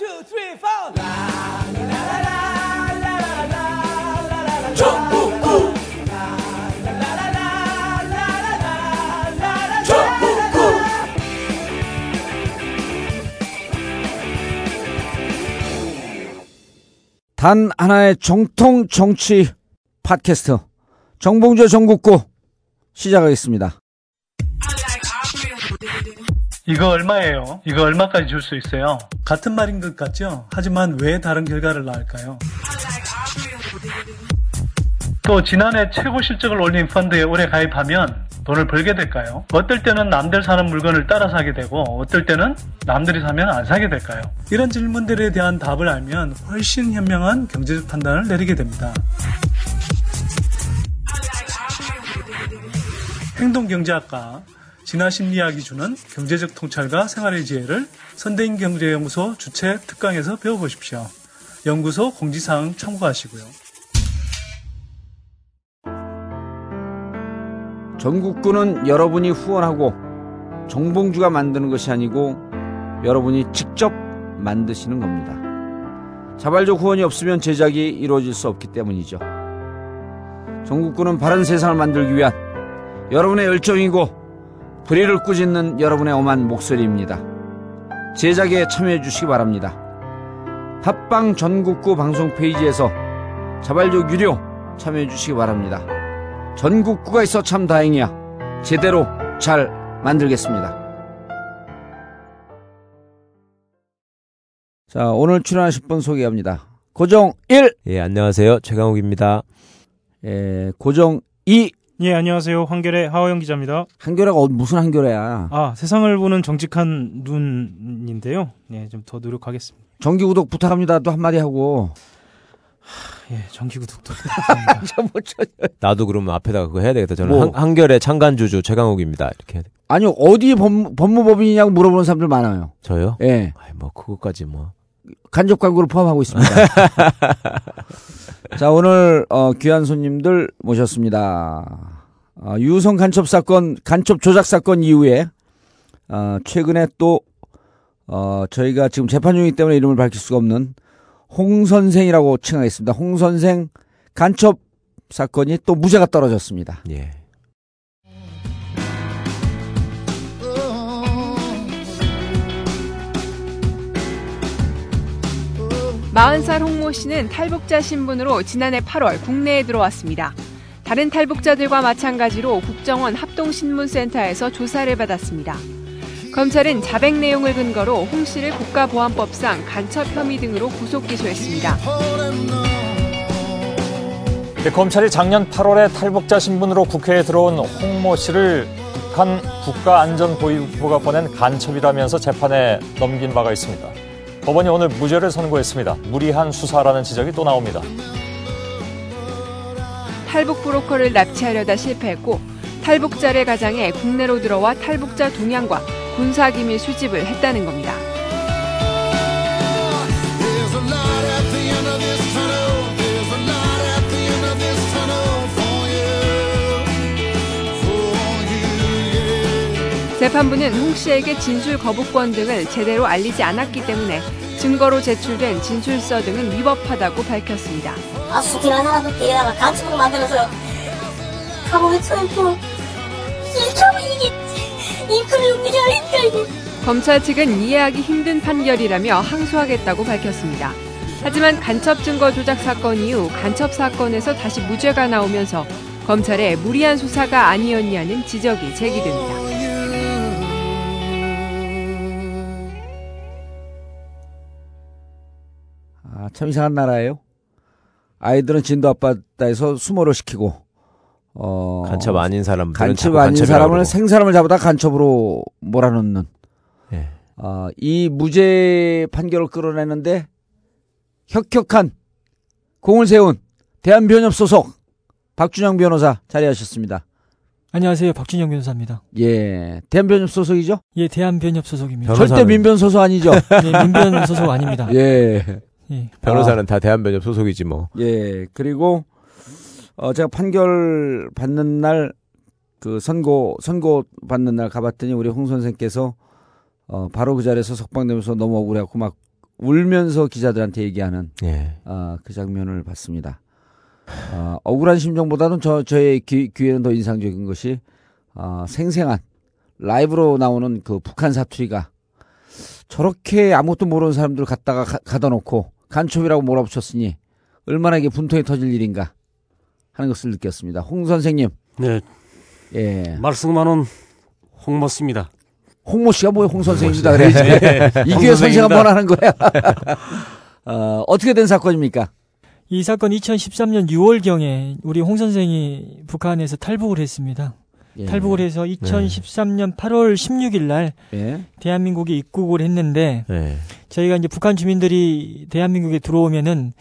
two, three, four. 단 하나의 정통 정치 팟캐스트 정봉조 전국구 시작하겠습니다. 이거 얼마예요? 이거 얼마까지 줄 수 있어요? 같은 말인 것 같죠? 하지만 왜 다른 결과를 낳을까요? 또 지난해 최고 실적을 올린 펀드에 올해 가입하면 돈을 벌게 될까요? 어떨 때는 남들 사는 물건을 따라 사게 되고 어떨 때는 남들이 사면 안 사게 될까요? 이런 질문들에 대한 답을 알면 훨씬 현명한 경제적 판단을 내리게 됩니다. 행동경제학과 진화 심리학이 주는 경제적 통찰과 생활의 지혜를 선대인 경제연구소 주최 특강에서 배워보십시오. 연구소 공지사항 참고하시고요. 전국구는 여러분이 후원하고 정봉주가 만드는 것이 아니고 여러분이 직접 만드시는 겁니다. 자발적 후원이 없으면 제작이 이루어질 수 없기 때문이죠. 전국구는 바른 세상을 만들기 위한 여러분의 열정이고 불의를 꾸짖는 여러분의 엄한 목소리입니다. 제작에 참여해 주시기 바랍니다. 팟빵 전국구 방송 페이지에서 자발적 유료 참여해 주시기 바랍니다. 전국구가 있어 참 다행이야. 제대로 잘 만들겠습니다. 자, 오늘 출연하실 분 소개합니다. 고정 1, 예, 안녕하세요. 최강욱입니다. 예, 고정 2, 예, 안녕하세요. 한결의 하호영 기자입니다. 한겨레가 어- 무슨 한겨레야. 아, 세상을 보는 정직한 눈인데요. 예, 좀 더 노력하겠습니다. 정기 구독 부탁합니다. 또 한마디 하고. 예, 정기 구독도 부탁드립니다. 뭐 나도 그러면 앞에다가 그거 해야 되겠다. 저는 뭐? 한, 한결의 창간주주 최강욱입니다. 이렇게 해야 돼. 아니, 어디 법, 법무법인이냐고 물어보는 사람들 많아요. 저요? 예. 아이, 뭐, 그것까지 뭐. 간접 광고를 포함하고 있습니다. 자, 오늘 어, 귀한 손님들 모셨습니다. 어, 유성 간첩 사건, 간첩 조작 사건 이후에 어, 최근에 또 어, 저희가 지금 재판 중이기 때문에 이름을 밝힐 수가 없는 홍 선생이라고 칭하겠습니다. 홍 선생 간첩 사건이 또 무죄가 떨어졌습니다. 예. 40살 홍모 씨는 탈북자 신분으로 지난해 8월 국내에 들어왔습니다. 다른 탈북자들과 마찬가지로 국정원 합동신문센터에서 조사를 받았습니다. 검찰은 자백 내용을 근거로 홍 씨를 국가보안법상 간첩 혐의 등으로 구속 기소했습니다. 네, 검찰이 작년 8월에 탈북자 신분으로 국회에 들어온 홍모 씨를 북한 국가안전보위부가 보낸 간첩이라면서 재판에 넘긴 바가 있습니다. 법원이 오늘 무죄를 선고했습니다. 무리한 수사라는 지적이 또 나옵니다. 탈북 브로커를 납치하려다 실패했고 탈북자를 가장해 국내로 들어와 탈북자 동향과 군사기밀 수집을 했다는 겁니다. 재판부는 홍 씨에게 진술 거부권 등을 제대로 알리지 않았기 때문에 증거로 제출된 진술서 등은 위법하다고 밝혔습니다. 아, 하나도 뒤에다가 간첩으로 만들어서 감옥에 처했고 이게 인터뷰 무리하니까 이게 검찰 측은 이해하기 힘든 판결이라며 항소하겠다고 밝혔습니다. 하지만 간첩 증거 조작 사건 이후 간첩 사건에서 다시 무죄가 나오면서 검찰의 무리한 수사가 아니었냐는 지적이 제기됩니다. 참 이상한 나라예요. 아이들은 진도 앞바다에서 수모를 시키고 어, 간첩 아닌 사람들은 간첩 아닌 사람을. 생사람을 잡아다 간첩으로 몰아넣는 예. 어, 이 무죄 판결을 끌어내는데 혁혁한 공을 세운 대한변협 소속 박준영 변호사 자리하셨습니다. 안녕하세요. 박준영 변호사입니다. 예, 대한변협 소속이죠? 예, 대한변협 소속입니다. 변호사는- 절대 민변 소속 아니죠? 네, 민변 소속 아닙니다. 예, 예. 변호사는 다 대한변협 소속이지 뭐. 예. 그리고 어 제가 판결 받는 날 그 선고 선고 받는 날 가봤더니 우리 홍 선생께서 어 바로 그 자리에서 석방되면서 너무 억울해갖고 막 울면서 기자들한테 얘기하는 예. 아, 그 장면을 봤습니다. 아, 억울한 심정보다는 저 저의 귀, 귀에는 더 인상적인 것이 아, 생생한 라이브로 나오는 그 북한 사투리가 저렇게 아무것도 모르는 사람들 갖다가 가, 가다 놓고 간첩이라고 몰아붙였으니 얼마나 이게 분통이 터질 일인가 하는 것을 느꼈습니다. 홍 선생님, 네, 예, 말씀하는 홍모 씨입니다. 홍모 씨가 뭐예요? 홍 선생입니다. 그래야지. 이홍 귀에 선생. 한번 하는 거야. 어, 어떻게 된 사건입니까? 이 사건 2013년 6월경에 우리 홍 선생이 북한에서 탈북을 했습니다. 예. 탈북을 해서 2013년 8월 16일 날 예. 대한민국에 입국을 했는데 예. 저희가 이제 북한 주민들이 대한민국에 들어오면은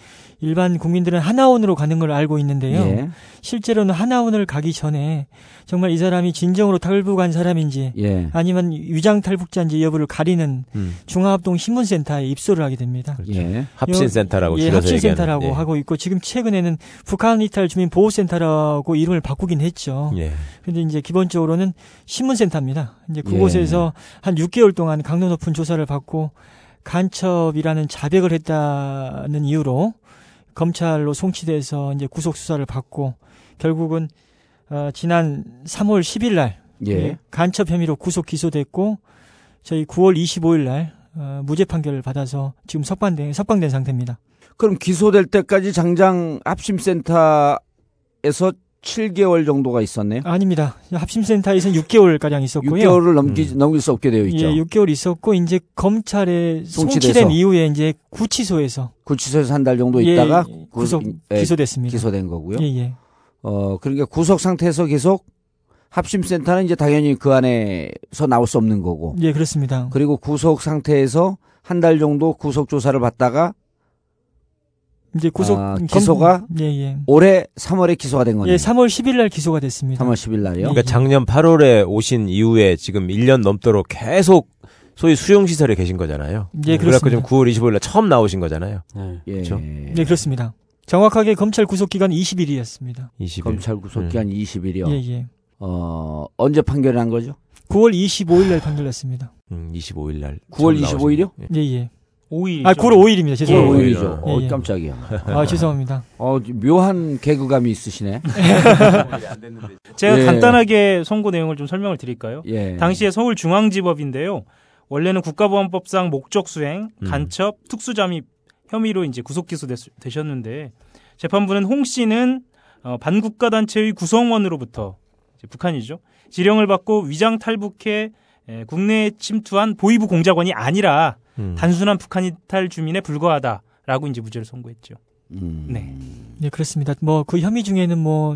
일반 국민들은 하나원으로 가는 걸 알고 있는데요. 예. 실제로는 하나원을 가기 전에 정말 이 사람이 진정으로 탈북한 사람인지 예. 아니면 위장 탈북자인지 여부를 가리는 음. 중화합동 신문센터에 입소를 하게 됩니다. 예. 합신센터라고 예, 줄여서 합신센터라고 예. 하고 있고 지금 최근에는 북한 이탈 주민 보호센터라고 이름을 바꾸긴 했죠. 예. 근데 이제 기본적으로는 신문센터입니다. 이제 예. 그곳에서 한 6개월 동안 강도 높은 조사를 받고 간첩이라는 자백을 했다는 이유로 검찰로 송치돼서 이제 구속 수사를 받고 결국은 어, 지난 3월 10일 날 예. 예, 간첩 혐의로 구속 기소됐고 저희 9월 25일 날 어, 무죄 판결을 받아서 지금 석방된 석방된 상태입니다. 그럼 기소될 때까지 장장 합심센터에서 7개월 정도가 있었네요. 아닙니다. 합심센터에서는 6개월 가량 있었고요. 6개월을 넘기, 넘길 수 없게 되어 있죠. 예, 6개월 있었고 이제 검찰에 송치돼서. 송치된 이후에 이제 구치소에서 구치소에서 한 달 정도 예, 있다가 예, 구- 구속 예, 기소됐습니다. 기소된 거고요. 예, 예. 어, 그러니까 구속 상태에서 계속 합심센터는 이제 당연히 그 안에서 나올 수 없는 거고. 예, 그렇습니다. 그리고 구속 상태에서 한 달 정도 구속 조사를 받다가 이제 구속 아, 검- 기소가 예, 예. 올해 3월에 기소가 된 거네요. 예, 3월 10일 날 기소가 됐습니다. 3월 10일 날이요. 그러니까 작년 8월에 오신 이후에 지금 1년 넘도록 계속 소위 수용 시설에 계신 거잖아요. 예, 그래서 그렇습니다. 지금 9월 25일 날 처음 나오신 거잖아요. 네. 예. 그렇죠. 네, 그렇습니다. 정확하게 검찰 구속 기간 20일이었습니다. 20일. 검찰 구속 기간 20일이요. 예, 예. 어, 언제 판결이 난 거죠? 9월 25일 날 판결났습니다. 음, 25일 날. 9월 처음 25일 이요? 나오신- 예, 예. 5일. 아, 9월 5일입니다. 9월 죄송합니다. 5일이죠. 예, 어, 예. 깜짝이야. 아, 죄송합니다. 어, 묘한 개그감이 있으시네. 제가 예. 간단하게 선고 내용을 좀 설명을 드릴까요? 예. 당시에 서울중앙지법인데요. 원래는 국가보안법상 목적 수행, 음. 간첩, 특수잠입 혐의로 이제 구속 기소되셨는데 재판부는 홍 씨는 어, 반국가 단체의 구성원으로부터 이제 북한이죠 지령을 받고 위장 탈북해 에, 국내에 침투한 보위부 공작원이 아니라 음. 단순한 북한 이탈 주민에 불과하다라고 이제 무죄를 선고했죠. 음. 네. 네, 그렇습니다. 뭐 그 혐의 중에는 뭐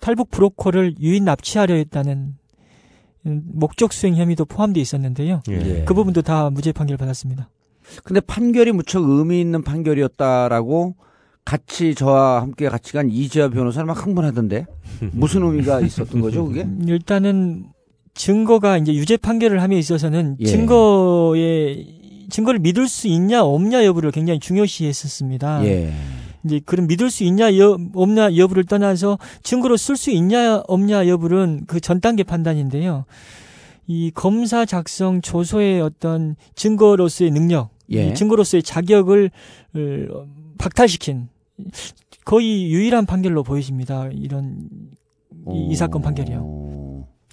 탈북 브로커를 유인 납치하려 했다는 음, 목적 수행 혐의도 포함되어 있었는데요. 예. 그 부분도 다 무죄 판결 받았습니다. 근데 판결이 무척 의미 있는 판결이었다라고 같이 저와 함께 같이 간 이재화 변호사는 막 흥분하던데 무슨 의미가 있었던 거죠 그게? 음, 일단은 증거가 이제 유죄 판결을 함에 있어서는 예. 증거에 증거를 믿을 수 있냐 없냐 여부를 굉장히 중요시했었습니다. 예. 이제 그런 믿을 수 있냐 여, 없냐 여부를 떠나서 증거로 쓸 수 있냐 없냐 여부는 그 전 단계 판단인데요. 이 검사 작성 조서의 어떤 증거로서의 능력, 예. 이 증거로서의 자격을 어, 박탈시킨 거의 유일한 판결로 보여집니다. 이런 이, 이 사건 판결이요.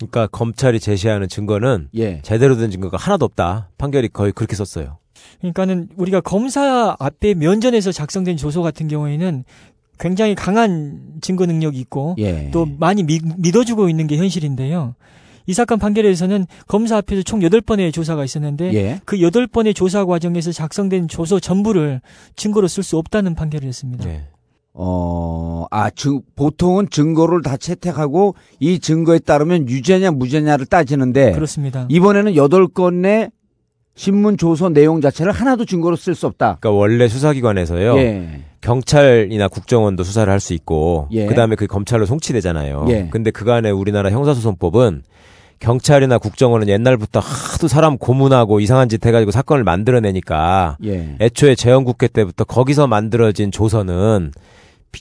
어, 그러니까 검찰이 제시하는 증거는 예. 제대로 된 증거가 하나도 없다. 판결이 거의 그렇게 썼어요. 그러니까는 우리가 검사 앞에 면전에서 작성된 조서 같은 경우에는 굉장히 강한 증거 능력이 있고 예. 또 많이 믿, 믿어주고 있는 게 현실인데요. 이 사건 판결에서는 검사 앞에서 총 8번의 조사가 있었는데 예. 그 8번의 조사 과정에서 작성된 조서 전부를 증거로 쓸 수 없다는 판결을 했습니다. 예. 어, 아, 증, 보통은 증거를 다 채택하고 이 증거에 따르면 유죄냐 무죄냐를 따지는데 그렇습니다. 이번에는 여덟 건의 신문 조서 내용 자체를 하나도 증거로 쓸 수 없다. 그러니까 원래 수사기관에서요. 예. 경찰이나 국정원도 수사를 할 수 있고 예. 그다음에 그 검찰로 송치되잖아요. 예. 근데 그간에 우리나라 형사소송법은 경찰이나 국정원은 옛날부터 하도 사람 고문하고 이상한 짓 해가지고 사건을 만들어내니까 예. 애초에 재헌국회 때부터 거기서 만들어진 조서는 피-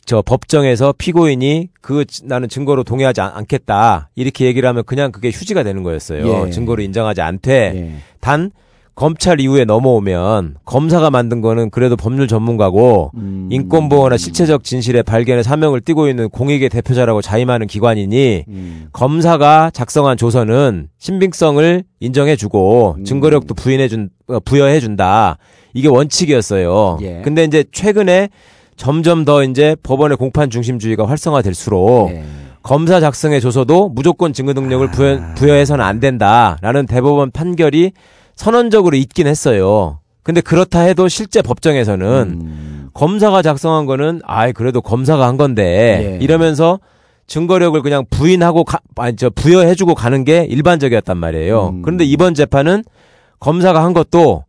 저 법정에서 피고인이 그 지- 나는 증거로 동의하지 않, 않겠다 이렇게 얘기를 하면 그냥 그게 휴지가 되는 거였어요. 예. 증거로 인정하지 않되 예. 단 검찰 이후에 넘어오면 검사가 만든 거는 그래도 법률 전문가고 음. 인권보호나 실체적 진실의 발견에 사명을 띠고 있는 공익의 대표자라고 자임하는 기관이니 음. 검사가 작성한 조서는 신빙성을 인정해주고 음. 증거력도 부인해준 어, 부여해준다 이게 원칙이었어요. 예. 근데 이제 최근에 점점 더 이제 법원의 공판 중심주의가 활성화될수록 예. 검사 작성의 조서도 무조건 증거 능력을 아. 부여, 부여 해서는 안 된다라는 대법원 판결이 선언적으로 있긴 했어요. 근데 그렇다 해도 실제 법정에서는 음. 검사가 작성한 거는 아이 그래도 검사가 한 건데 예. 이러면서 증거력을 그냥 부인하고 가, 아니 저 부여해주고 가는 게 일반적이었단 말이에요. 음. 그런데 이번 재판은 검사가 한 것도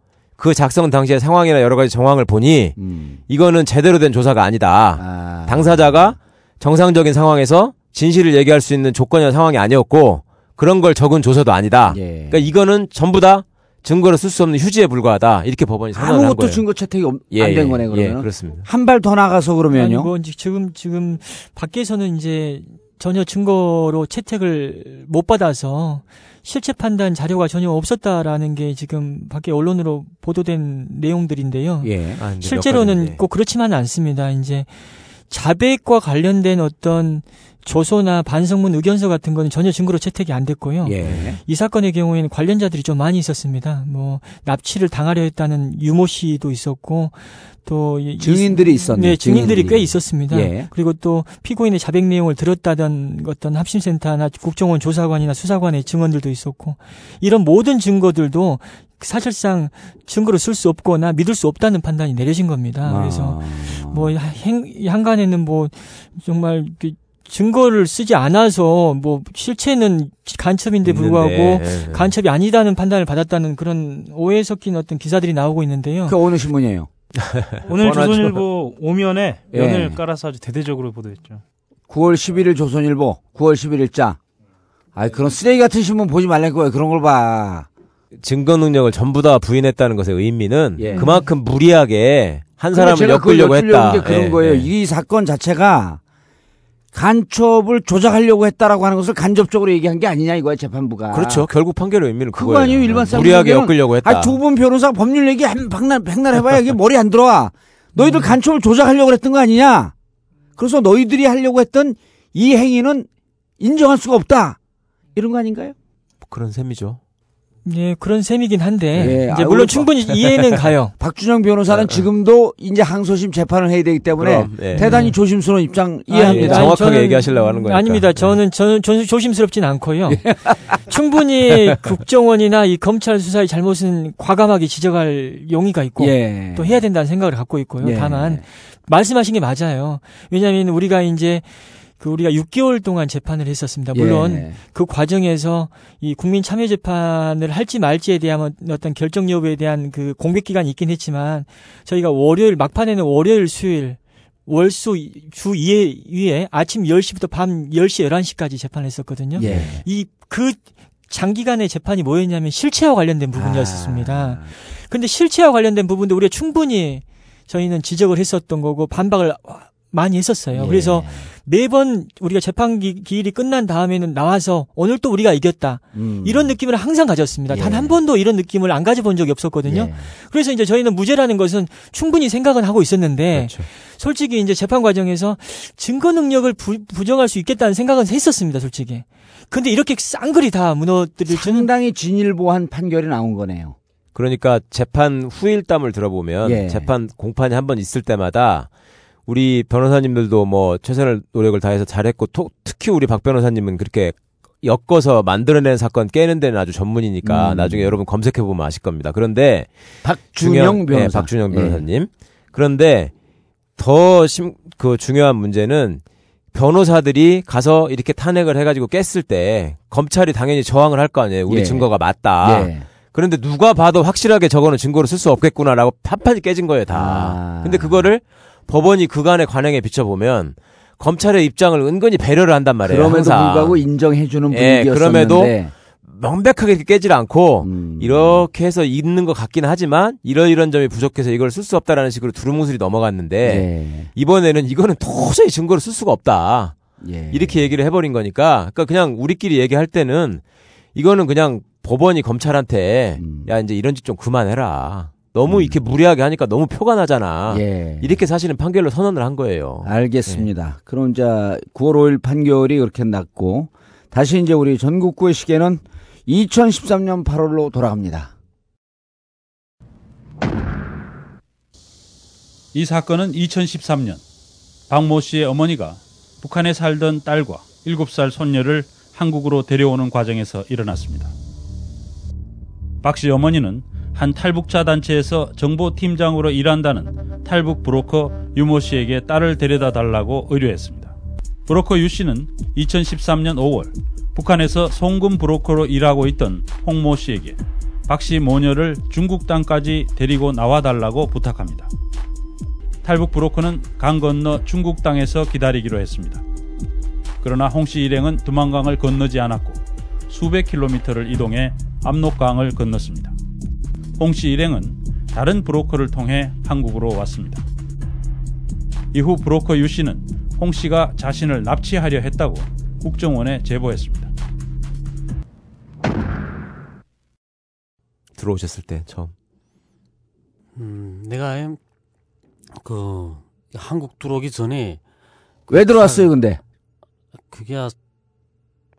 그 작성 당시의 상황이나 여러 가지 정황을 보니 음. 이거는 제대로 된 조사가 아니다. 아. 당사자가 정상적인 상황에서 진실을 얘기할 수 있는 조건이나 상황이 아니었고 그런 걸 적은 조서도 아니다. 예. 그러니까 이거는 전부 다 증거로 쓸 수 없는 휴지에 불과하다. 이렇게 법원이 선언한 아무것도 거예요. 증거 채택이 예, 안된 예, 거네 예, 그러면. 그렇습니다. 한 발 더 나가서 그러면요. 아니, 뭐 이제 지금 지금 밖에서는 이제 전혀 증거로 채택을 못 받아서 실체 판단 자료가 전혀 없었다라는 게 지금 밖에 언론으로 보도된 내용들인데요. 예. 아, 실제로는. 꼭 그렇지만은 않습니다. 이제 자백과 관련된 어떤 조소나 반성문 의견서 같은 거는 전혀 증거로 채택이 안 됐고요. 예. 이 사건의 경우에는 관련자들이 좀 많이 있었습니다. 뭐 납치를 당하려 했다는 유모 씨도 있었고 또 이- 증인들이 있었네. 네, 증인들이 증인들이. 꽤 있었습니다. 예. 그리고 또 피고인의 자백 내용을 들었다던 어떤 합심센터나 국정원 조사관이나 수사관의 증언들도 있었고 이런 모든 증거들도 사실상 증거로 쓸 수 없거나 믿을 수 없다는 판단이 내려진 겁니다. 그래서 아. 뭐 행, 한간에는 뭐 정말 그 증거를 쓰지 않아서 뭐 실체는 간첩인데 불구하고 있는데, 예. 간첩이 아니다는 판단을 받았다는 그런 오해 섞인 어떤 기사들이 나오고 있는데요. 그 어느 신문이에요? 오늘 뻔하죠. 조선일보 오면에 예. 면을 깔아서 아주 대대적으로 보도했죠. 9월 11일 조선일보, 9월 11일자. 아, 그런 쓰레기 같은 신문 보지 말라고요. 그런 걸 봐. 증거 능력을 전부 다 부인했다는 것의 의미는 예. 그만큼 무리하게 한 사람을 엮으려고 했다. 게 그런 예, 거예요. 예. 이 사건 자체가 간첩을 조작하려고 했다라고 하는 것을 간접적으로 얘기한 게 아니냐 이거야 재판부가. 그렇죠. 결국 판결의 의미는 그거 그거예요. 아니에요 일반 사람 무리하게 엮으려고 했다. 아, 두분 변호사 법률 얘기 한 박날 백날 해봐야 이게 머리 안 들어와. 음. 너희들 간첩을 조작하려고 했던 거 아니냐? 그래서 너희들이 하려고 했던 이 행위는 인정할 수가 없다. 이런 거 아닌가요? 그런 셈이죠. 예, 그런 셈이긴 한데 예, 이제 아이고, 물론 뭐. 충분히 이해는 가요. 박준영 변호사는 어, 어. 지금도 이제 항소심 재판을 해야 되기 때문에 그럼, 예. 대단히 조심스러운 입장 예, 이해합니다. 아니, 정확하게 저는- 얘기하시려고 하는 거니까. 아닙니다. 예. 저는 저는 저는 조심스럽진 않고요. 충분히 국정원이나 이 검찰 수사의 잘못은 과감하게 지적할 용의가 있고 예. 또 해야 된다는 생각을 갖고 있고요. 예. 다만 말씀하신 게 맞아요. 왜냐하면 우리가 이제 그 우리가 6개월 동안 재판을 했었습니다. 물론 예. 그 과정에서 이 국민 참여 재판을 할지 말지에 대한 어떤 결정 여부에 대한 그 공백 기간이 있긴 했지만 저희가 월요일 막판에는 월요일 수요일 월수 주 2회 위에 아침 10시부터 밤 10시 11시까지 재판을 했었거든요. 예. 이그 장기간의 재판이 뭐였냐면 실체와 관련된 부분이었습니다. 아. 근데 실체와 관련된 부분도 우리가 충분히 저희는 지적을 했었던 거고 반박을 많이 했었어요. 예. 그래서 매번 우리가 재판 기, 기일이 끝난 다음에는 나와서 오늘 또 우리가 이겼다. 음. 이런 느낌을 항상 가졌습니다. 예. 단한 번도 이런 느낌을 안 가져본 적이 없었거든요. 예. 그래서 이제 저희는 무죄라는 것은 충분히 생각은 하고 있었는데 그렇죠. 솔직히 이제 재판 과정에서 증거 능력을 부, 부정할 수 있겠다는 생각은 했었습니다, 솔직히. 근데 이렇게 쌍글이 다 무너뜨릴 상당히 진일보한 판결이 나온 거네요. 그러니까 재판 후일담을 들어보면 예. 재판 공판이 한 번 있을 때마다 우리 변호사님들도 뭐 최선을 노력을 다해서 잘했고 토- 특히 우리 박 변호사님은 그렇게 엮어서 만들어낸 사건 깨는 데는 아주 전문이니까 음. 나중에 여러분 검색해 보면 아실 겁니다. 그런데 박준영 중요한- 변호사. 네, 박준영 예. 변호사님. 그런데 더 심, 그 중요한 문제는 변호사들이 가서 이렇게 탄핵을 해가지고 깼을 때 검찰이 당연히 저항을 할 거 아니에요. 우리 예. 증거가 맞다. 예. 그런데 누가 봐도 확실하게 저거는 증거로 쓸 수 없겠구나라고 판판이 깨진 거예요, 다. 아. 근데 그거를 법원이 그간의 관행에 비춰보면 검찰의 입장을 은근히 배려를 한단 말이에요. 그럼에도 항상. 불구하고 인정해주는 예, 분위기였었는데. 그럼에도 명백하게 이렇게 깨질 않고 음. 이렇게 해서 있는 것 같긴 하지만 이러이런 점이 부족해서 이걸 쓸 수 없다라는 식으로 두루뭉술이 넘어갔는데 예. 이번에는 이거는 도저히 증거로 쓸 수가 없다. 예. 이렇게 얘기를 해버린 거니까 그러니까 그냥 우리끼리 얘기할 때는 이거는 그냥 법원이 검찰한테 음. 야 이제 이런 짓 좀 그만해라. 너무 이렇게 무리하게 하니까 너무 표가 나잖아. 예. 이렇게 사실은 판결로 선언을 한 거예요. 알겠습니다. 그럼 이제 9월 5일 판결이 그렇게 났고 다시 이제 우리 전국구의 시계는 2013년 8월로 돌아갑니다. 이 사건은 2013년 박모 씨의 어머니가 북한에 살던 딸과 7살 손녀를 한국으로 데려오는 과정에서 일어났습니다. 박 씨 어머니는 한 탈북자 단체에서 정보팀장으로 일한다는 탈북 브로커 유모 씨에게 딸을 데려다 달라고 의뢰했습니다. 브로커 유 씨는 2013년 5월 북한에서 송금 브로커로 일하고 있던 홍모 씨에게 박씨 모녀를 중국 땅까지 데리고 나와 달라고 부탁합니다. 탈북 브로커는 강 건너 중국 땅에서 기다리기로 했습니다. 그러나 홍씨 일행은 두만강을 건너지 않았고 수백 킬로미터를 이동해 압록강을 건넜습니다. 홍씨 일행은 다른 브로커를 통해 한국으로 왔습니다. 이후 브로커 유 씨는 홍 씨가 자신을 납치하려 했다고 국정원에 제보했습니다. 들어오셨을 때 처음. 음, 내가 그 한국 들어오기 전에 왜 들어왔어요, 근데? 그게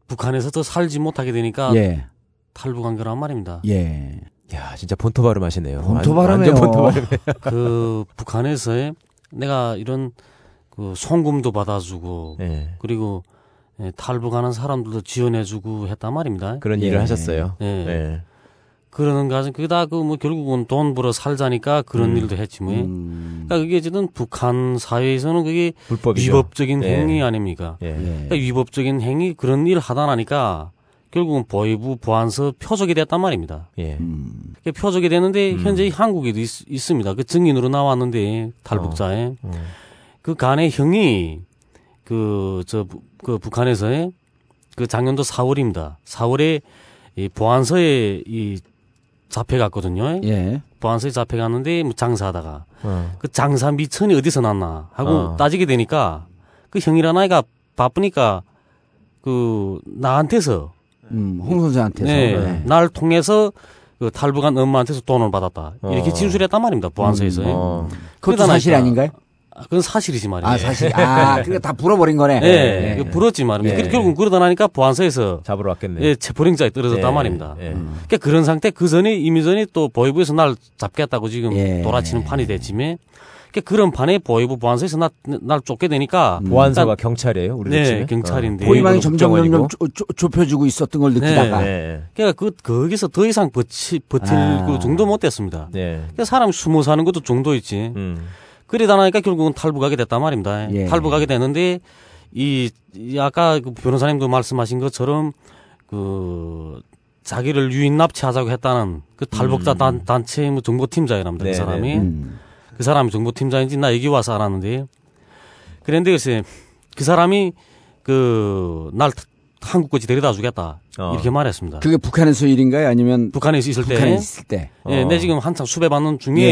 북한에서도 살지 못하게 되니까 예. 탈북한 거란 말입니다. 예. 야 진짜 본토 발음 하시네요. 본토 발음이에요. 완전 본토 발음. 그 북한에서의 내가 이런 그 송금도 받아주고 예. 그리고 예, 탈북하는 사람들도 지원해주고 했단 말입니다. 그런 예. 일을 하셨어요. 예. 예. 그러는 과정 그게 다 그 뭐 결국은 돈 벌어 살자니까 그런 음. 일도 했지 뭐. 음. 그러니까 그게 어쨌든 북한 사회에서는 그게 불법이죠. 위법적인 예. 행위 아닙니까? 예. 예. 그러니까 위법적인 행위 그런 일 하다 나니까 결국은 보위부 보안서 표적이 됐단 말입니다. 예. 음. 그 표적이 됐는데 음. 현재 한국에도 있, 습니다그 증인으로 나왔는데 탈북자에 어. 그 간의 형이 그저그 북한에서의 그 작년도 4월입니다. 4월에 이 보안서에 이 잡혀갔거든요. 예. 보안서에 잡혀갔는데 뭐 장사하다가 어. 그 장사 미천이 어디서 났나 하고 어. 따지게 되니까 그 형이란 아이가 바쁘니까 그 나한테서 음, 홍 선생한테서. 네, 네. 날 통해서 그 탈북한 엄마한테서 돈을 받았다 이렇게 어. 진술했단 말입니다 보안서에서 음, 어. 그것도 사실 아닌가요? 아, 그건 사실이지 말이에요. 아, 사실. 아, 그러니까 다 불어버린 거네. 예, 예. 그 불었지 말입니다. 예. 그 결국 그러다 나니까 보안서에서 잡으러 왔겠네. 예, 체포령장이 떨어졌단 예. 말입니다. 예. 음. 그러니까 그런 상태 그 전에 이미 전에 또 보위부에서 날 잡겠다고 지금 예. 돌아치는 판이 됐지만 그러니까 그런 판에 보위부 보안서에서 날, 날 쫓게 되니까 보안서가 경찰이에요. 우리 네, 집에? 경찰인데. 어. 보이는 점점 점점. 좁- 좁혀지고 있었던 걸 느끼다가. 네. 그러니까 그 거기서 더 이상 버치, 버틸 아. 그 정도 못 됐습니다. 네. 그러니까 사람이 숨어 사는 것도 정도 있지. 음. 그러다 나니까 결국은 탈북하게 됐단 말입니다. 예. 탈북하게 됐는데 이, 이 아까 그 변호사님도 말씀하신 것처럼 그 자기를 유인 납치하자고 했다는 그 탈북자 음. 단, 단체 뭐 정보팀장이랍니다. 네, 그 사람이. 음. 그 사람이 정보팀장인지 나 여기 와서 알았는데 그런데 글쎄 그 사람이 그 날 한국까지 데려다 주겠다 어. 이렇게 말했습니다. 그게 북한에서 일인가요? 아니면 북한에 있을 때 북한에 있을 때? 예, 어. 내 지금 한창 수배 받는 중에 예,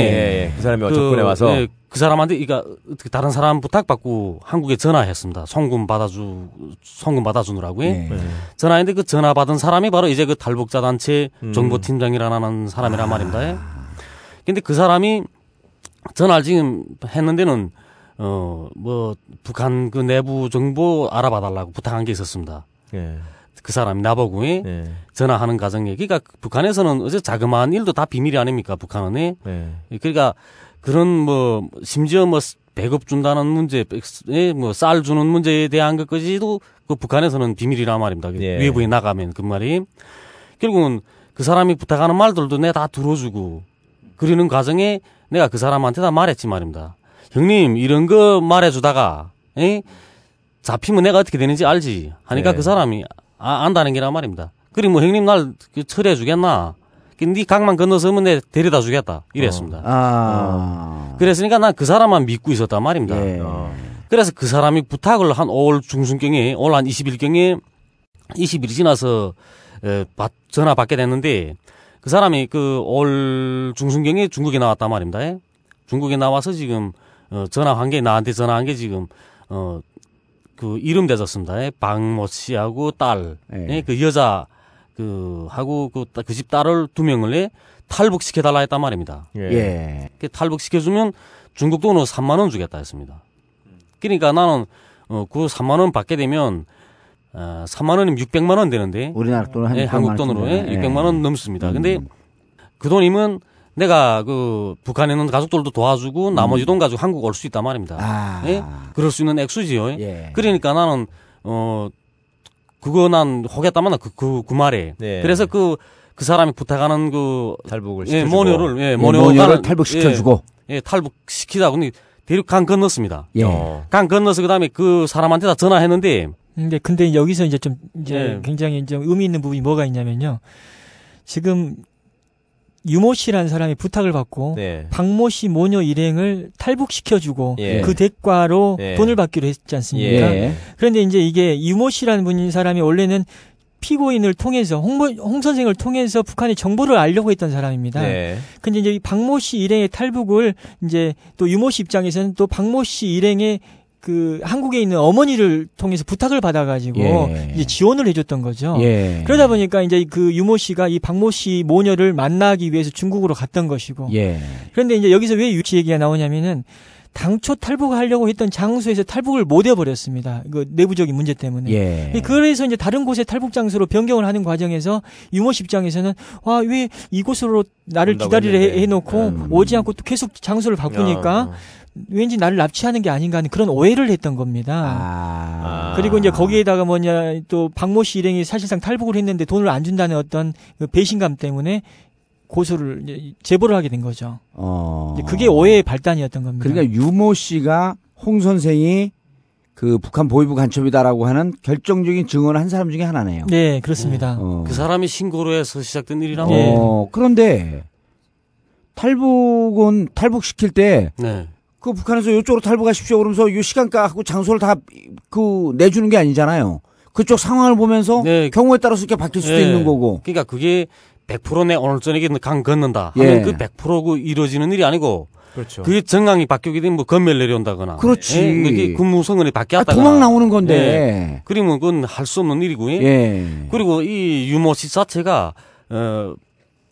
예. 그 사람이 접근해 와서 예, 그 사람한테 이가 다른 사람 부탁받고 한국에 전화했습니다. 송금 받아주 송금 받아주느라고 예. 네. 전화했는데 그 전화 받은 사람이 바로 이제 그 탈북자 단체 음. 정보팀장이라는 사람이란 말입니다. 근데 그 사람이 전화를 지금 했는데는 어 뭐 북한 그 내부 정보 알아봐 달라고 부탁한 게 있었습니다. 예. 그 사람이 나보고 예. 예. 전화하는 과정에 그러니까 북한에서는 어제 자그마한 일도 다 비밀이 아닙니까 북한은 예. 예. 그러니까 그런 뭐 심지어 뭐 배급 준다는 문제, 뭐쌀 주는 문제에 대한 것까지도 그 북한에서는 비밀이란 말입니다. 그 예. 외부에 나가면 그 말이 결국은 그 사람이 부탁하는 말들도 내가 다 들어주고 그러는 과정에 내가 그 사람한테 다 말했지 말입니다. 형님 이런 거 말해주다가 에? 잡히면 내가 어떻게 되는지 알지 하니까 네. 그 사람이 아, 안다는 게란 말입니다. 그리 뭐 형님 날그 처리해 주겠나? 네 강만 건너서면 내 데려다 주겠다 이랬습니다. 아. 그랬으니까 난 그 사람만 믿고 있었단 말입니다. 예. 어. 그래서 그 사람이 부탁을 한 5월 중순경에, 올 한 20일경에 20일이 지나서 에, 받- 전화 받게 됐는데 그 사람이 그 올 중순경에 중국에 나왔단 말입니다. 예? 중국에 나와서 지금 어, 전화한 게 나한테 전화한 게 지금 어, 그 이름 대졌습니다. 예? 박모 씨하고 딸, 예. 예? 그 여자 그 하고 그집 딸을 두 명을 탈북시켜 달라 했단 말입니다. 예. 그 탈북시켜 주면 중국 돈으로 3만 원 주겠다 했습니다. 그러니까 나는 어, 그 3만 원 받게 되면 어, 3만 원이면 600만 원 되는데 우리나라 돈으로 한 예, 600만 한국 돈으로 예, 예. 600만 원 넘습니다. 근데 음. 그 돈이면 내가 그 북한에 있는 가족들도 도와주고 나머지 돈 가지고 한국 올 수 있단 말입니다. 음. 아. 예? 그럴 수 있는 액수지요. 예. 그러니까 나는 어 그거 난 호겠다만 그, 그, 그 말에. 네. 그래서 그, 그 사람이 부탁하는 그, 탈북을 예, 시켜주고. 모녀를, 예, 예, 모녀가. 모녀를 탈북시켜주고. 예, 예, 탈북시키다. 근데 대륙 강 건넜습니다. 예. 어. 강 건너서 그 다음에 그 사람한테 다 전화했는데, 근데 근데 여기서 이제 좀 이제 네. 굉장히 좀 의미 있는 부분이 뭐가 있냐면요. 지금 유모 씨라는 사람이 부탁을 받고 네. 박모 씨 모녀 일행을 탈북시켜주고 예. 그 대가로 예. 돈을 받기로 했지 않습니까? 예. 그런데 이제 이게 유모 씨라는 분인 사람이 원래는 피고인을 통해서 홍모, 홍 선생을 통해서 북한의 정보를 알려고 했던 사람입니다. 네. 근데 이제 이 박모 씨 일행의 탈북을 이제 또 유모 씨 입장에서는 또 박모 씨 일행의 그 한국에 있는 어머니를 통해서 부탁을 받아가지고 예. 이제 지원을 해줬던 거죠. 예. 그러다 보니까 이제 그 유모 씨가 이 박모 씨 모녀를 만나기 위해서 중국으로 갔던 것이고. 예. 그런데 이제 여기서 왜 유치 얘기가 나오냐면은 당초 탈북하려고 했던 장소에서 탈북을 못 해버렸습니다. 그 내부적인 문제 때문에. 예. 그래서 이제 다른 곳에 탈북 장소로 변경을 하는 과정에서 유모 씨 입장에서는 와 왜 이곳으로 나를 기다리려 해- 했는데. 해놓고 음. 오지 않고 또 계속 장소를 바꾸니까 어. 왠지 나를 납치하는 게 아닌가 하는 그런 오해를 했던 겁니다. 아. 그리고 이제 거기에다가 뭐냐 또 박모 씨 일행이 사실상 탈북을 했는데 돈을 안 준다는 어떤 그 배신감 때문에 고소를 이제 제보를 하게 된 거죠. 어. 이제 그게 오해의 발단이었던 겁니다. 그러니까 유모 씨가 홍 선생이 그 북한 보위부 간첩이다라고 하는 결정적인 증언을 한 사람 중에 하나네요. 네 그렇습니다. 어. 그 사람이 신고로 해서 시작된 일이라고. 예. 어, 그런데 탈북은 탈북시킬 때 네. 그 북한에서 이쪽으로 탈북하십시오 그러면서 요 시간가 하고 장소를 다 그 내주는 게 아니잖아요. 그쪽 상황을 보면서 네. 경우에 따라서 이렇게 바뀔 수도 예. 있는 거고. 그러니까 그게 100%내 오늘 저녁에 강 건넌다 하면 예. 그 100%그 이루어지는 일이 아니고 그렇죠. 그게 정강이 바뀌게 되면 뭐 건멸 내려온다거나 그렇지. 예, 그게 근무 성원이 아, 바뀌었다거나 도망 나오는 건데. 그러면 그건 할 수 없는 일이고 예. 예. 그리고 이 유모 씨 자체가 어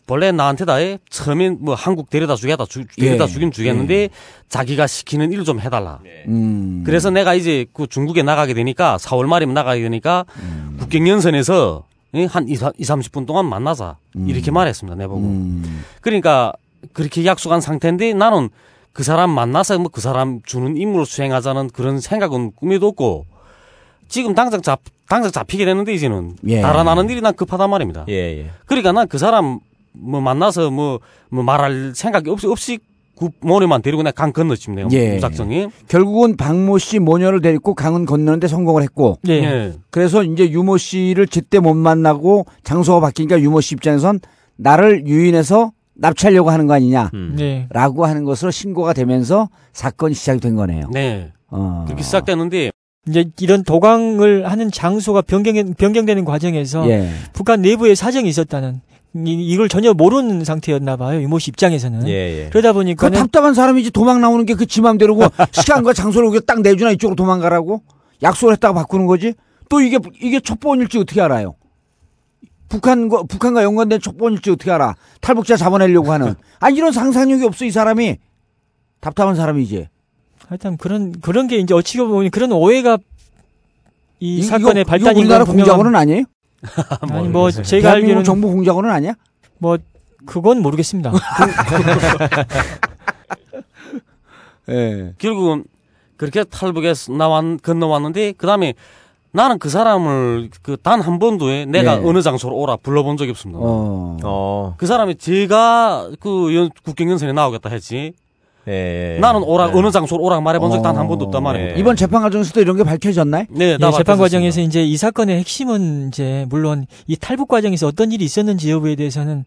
본래 나한테 다 해. 처음엔 뭐 한국 데려다 주겠다 주, 데려다 예. 주긴 주겠는데 자기가 시키는 일 좀 해달라. 음. 그래서 내가 이제 그 중국에 나가게 되니까 4월 말이면 나가게 되니까 음. 국경연선에서 예, 한 2, 30분 동안 만나자 이렇게 말했습니다 내보고 음. 그러니까 그렇게 약속한 상태인데 나는 그 사람 만나서 뭐 그 사람 주는 임무를 수행하자는 그런 생각은 꿈에도 없고 지금 당장 잡 당장 잡히게 되는데 이제는 예. 달아나는 일이 난 급하단 말입니다. 예, 예. 그러니까 난 그 사람 뭐 만나서 뭐, 뭐 말할 생각이 없이 없이 그 모래만 데리고 내가 강 건너집 내가 예. 무작정이 결국은 박모 씨 모녀를 데리고 강은 건너는데 성공을 했고. 네. 예. 그래서 이제 유모 씨를 제때 못 만나고 장소가 바뀌니까 유모 씨 입장에선 나를 유인해서 납치하려고 하는 거 아니냐. 음. 네. 라고 하는 것으로 신고가 되면서 사건이 시작이 된 거네요. 네. 어. 그렇게 시작됐는데 이제 이런 도강을 하는 장소가 변경 변경되는 과정에서 예. 북한 내부에 사정이 있었다는 이, 이걸 전혀 모르는 상태였나 봐요. 유모 씨 입장에서는. 예, 예. 그러다 그 보니까는 답답한 사람이지 도망 나오는 게 그 지 맘대로고 시간과 장소를 여기 딱 내주나 이쪽으로 도망가라고 약속을 했다가 바꾸는 거지. 또 이게 이게 첩보원일지 어떻게 알아요? 북한과 북한과 연관된 첩보원일지 어떻게 알아? 탈북자 잡아내려고 하는. 아 이런 상상력이 없어 이 사람이 답답한 사람이지. 하여튼 그런 그런 게 이제 어찌 보면 그런 오해가 이, 사건의 발단인 우리나라 공작원은 아니에요? 아니 뭐 제가 대한민국 알기로는 정부 공작원은 아니야? 뭐 그건 모르겠습니다. 예. 결국은 그렇게 탈북에서 나왔 건너왔는데 그 다음에 나는 그 사람을 그 단 한 번도 에 내가 예. 어느 장소로 오라 불러본 적이 없습니다. 어. 어. 그 사람이 제가 그 연- 국경연선에 나오겠다 했지. 예, 예. 나는 오라 네. 어느 장소로 오라 말해본 적단 어. 한 번도 없단 말이에요. 예. 이번 재판 과정에서도 이런 게 밝혀졌나요? 네, 예, 다 재판 밝혀졌습니다. 과정에서 이제 이 사건의 핵심은 이제 물론 이 탈북 과정에서 어떤 일이 있었는지 여부에 대해서는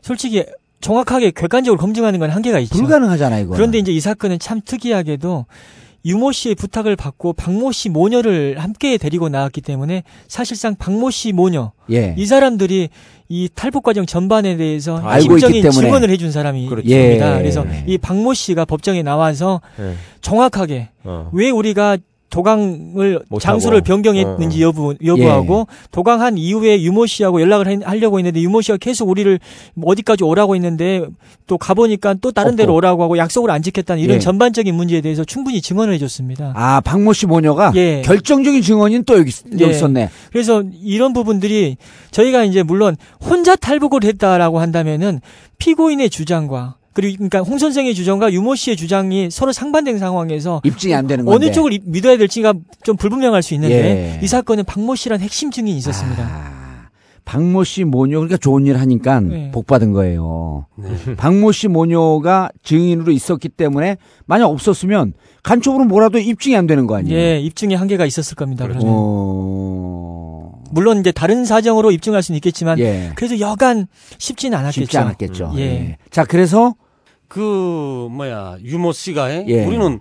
솔직히 정확하게 객관적으로 검증하는 건 한계가 있죠. 불가능하잖아 이거. 그런데 이제 이 사건은 참 특이하게도 유모 씨의 부탁을 받고 박모 씨 모녀를 함께 데리고 나왔기 때문에 사실상 박모 씨 모녀 예. 이 사람들이 이 탈북 과정 전반에 대해서 알고 때문에. 증언을 해준 사람이 그렇죠. 있습니다. 예. 그래서 이 박모 씨가 법정에 나와서 예. 정확하게 어. 왜 우리가 도강을 못하고. 장소를 변경했는지 어, 어. 여부 여부하고 도강한 이후에 유모 씨하고 연락을 하- 하려고 했는데 유모 씨가 계속 우리를 뭐 어디까지 오라고 했는데 또 가보니까 또 다른 데로 없고. 오라고 하고 약속을 안 지켰다는 이런 예. 전반적인 문제에 대해서 충분히 증언을 해줬습니다. 아, 박모 씨 모녀가 예. 결정적인 증언인 또 여기, 여기 예. 있었네. 그래서 이런 부분들이 저희가 이제 물론 혼자 탈북을 했다라고 한다면은 피고인의 주장과 그리고 그러니까 홍 선생의 주장과 유모 씨의 주장이 서로 상반된 상황에서 입증이 안 되는 건데. 어느 쪽을 이- 믿어야 될지가 좀 불분명할 수 있는데 예. 이 사건은 박모 씨란 핵심 증인이 있었습니다. 아, 박모 씨 모녀 그러니까 좋은 일 하니까 네. 복 받은 거예요. 네. 박모 씨 모녀가 증인으로 있었기 때문에 만약 없었으면 간첩으로 뭐라도 입증이 안 되는 거 아니에요? 예, 입증의 한계가 있었을 겁니다. 그러면. 어... 물론 이제 다른 사정으로 입증할 수는 있겠지만 예. 그래도 여간 쉽지는 않았겠죠. 쉽지 않았겠죠. 예. 예. 자, 그래서 그 뭐야 유모 씨가 예? 예. 우리는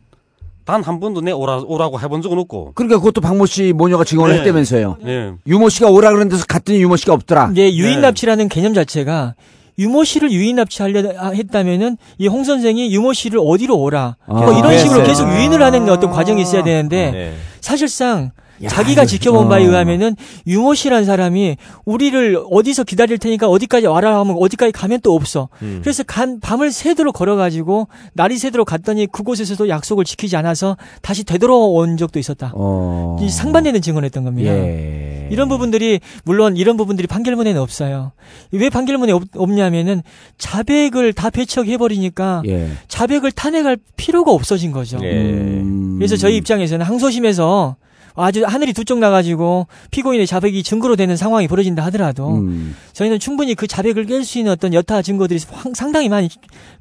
단 한 번도 내 오라 오라고 해본 적은 없고. 그러니까 그것도 박모 씨 모녀가 증언을 네. 했다면서요. 예. 유모 씨가 오라 그런 데서 갔더니 유모 씨가 없더라. 이제 유인 네. 납치라는 개념 자체가 유모 씨를 유인 납치하려 했다면은 이 홍 선생이 유모 씨를 어디로 오라 뭐 아, 이런 식으로 그랬어요. 계속 유인을 하는 어떤 과정이 있어야 되는데 네. 사실상 야, 자기가 지켜본 어. 바에 의하면은 유모 씨란 사람이 우리를 어디서 기다릴 테니까 어디까지 와라 하면 어디까지 가면 또 없어. 음. 그래서 간 밤을 새도록 걸어가지고 날이 새도록 갔더니 그곳에서도 약속을 지키지 않아서 다시 되돌아온 적도 있었다. 어. 이 상반되는 증언을 했던 겁니다. 예. 이런 부분들이 물론 이런 부분들이 판결문에는 없어요. 왜 판결문에 없, 없냐면은 자백을 다 배척해 버리니까 예. 자백을 탄핵할 필요가 없어진 거죠. 예. 음. 그래서 저희 입장에서는 항소심에서 아주 하늘이 두 쪽 나가지고 피고인의 자백이 증거로 되는 상황이 벌어진다 하더라도 음. 저희는 충분히 그 자백을 깰 수 있는 어떤 여타 증거들이 황- 상당히 많이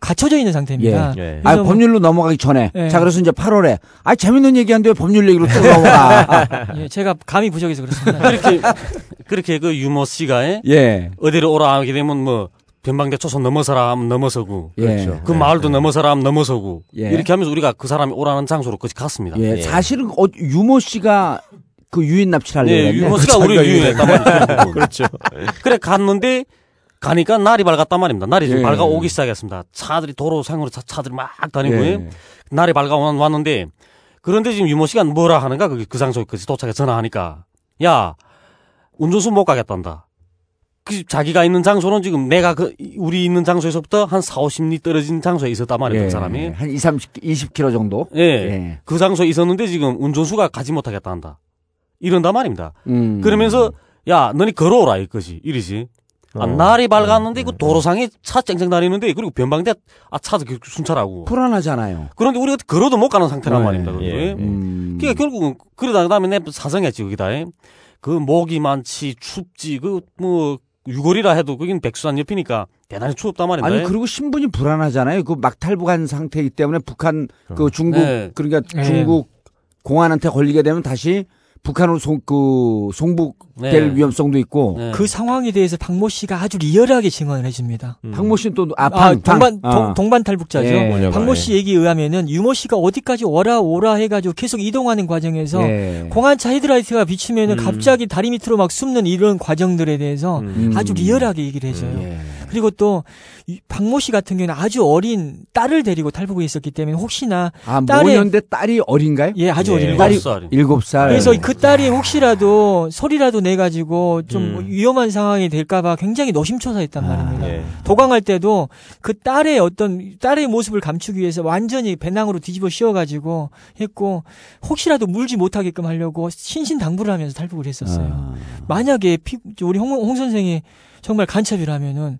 갖춰져 있는 상태입니다. 예. 예. 아, 뭐- 법률로 넘어가기 전에. 예. 자, 그래서 이제 8월에. 아, 재밌는 얘기한데 왜 법률 얘기로 또 넘어가. 예, 제가 감이 부족해서 그렇습니다. 그렇게 그렇게 그 유모 씨가 예? 예. 어디로 오라 하게 되면 뭐 변방대 초선 넘어서라 하면 넘어서고 예. 그렇죠. 그 네. 마을도 넘어서라 하면 넘어서고 예. 이렇게 하면서 우리가 그 사람이 오라는 장소로 끝이 갔습니다. 예. 예. 사실은 어, 유모 씨가 그 유인 납치를 하려고 예. 유모 씨가 우리 유인했단 말이죠. 그렇죠. 그래 갔는데 가니까 날이 밝았단 말입니다. 날이 좀 예. 밝아 오기 시작했습니다. 차들이 도로 상으로 차, 차들이 막 다니고 예. 예. 날이 밝아 왔는데 그런데 지금 유모 씨가 뭐라 하는가 그, 그 장소까지 도착해 전화하니까 야 운전수 못 가겠단다. 그 자기가 있는 장소는 지금 내가 그 우리 있는 장소에서부터 한 4, 50리 떨어진 장소에 있었단 말이에요. 그 사람이. 한 2, 30, 20km 정도? 예. 예. 그 장소에 있었는데 지금 운전수가 가지 못하겠다 한다. 이런단 말입니다. 음. 그러면서 야 너니 걸어오라 이거지 이리지. 아, 어. 날이 밝았는데 그 도로상에 차 쨍쨍 다니는데 그리고 변방대 아 차도 계속 순찰하고. 불안하잖아요. 그런데 우리가 걸어도 못 가는 상태란 네. 말입니다. 그게. 예. 음. 그러니까 결국은 그러다 그다음에 내 사정했지 거기다. 그 목이 많지 춥지 그뭐 유골이라 해도 거긴 백수산 옆이니까 대단히 추웠단 말입니다. 아니 그리고 신분이 불안하잖아요. 그 막 탈북한 상태이기 때문에 북한 그 중국 네. 그러니까 네. 중국 공안한테 걸리게 되면 다시 북한으로 송, 그 송북될 네. 위험성도 있고 네. 그 상황에 대해서 박모 씨가 아주 리얼하게 증언을 해줍니다. 음. 박모 씨는 또 아, 아, 방, 동반 방. 동, 어. 동반 탈북자죠. 예. 박모 예. 씨 얘기에 의하면은 유모 씨가 어디까지 오라 오라 해가지고 계속 이동하는 과정에서 예. 공안차 헤드라이트가 비치면은 음. 갑자기 다리 밑으로 막 숨는 이런 과정들에 대해서 음. 아주 리얼하게 얘기를 해줘요. 예. 그리고 또이 박모 씨 같은 경우는 아주 어린 딸을 데리고 탈북을 했었기 때문에 혹시나 아 딸의- 모녀인데 딸이 어린가요? 예 아주 예. 어린 일곱 딸이 살. 일곱 살. 그래서 그 딸이 혹시라도 소리라도 내 가지고 좀 음. 위험한 상황이 될까 봐 굉장히 노심초사했단 아. 말입니다. 예. 도강할 때도 그 딸의 어떤 딸의 모습을 감추기 위해서 완전히 배낭으로 뒤집어 씌워 가지고 했고 혹시라도 물지 못하게끔 하려고 신신당부를 하면서 탈북을 했었어요. 아. 만약에 피, 우리 홍, 홍 선생이 정말 간첩이라면은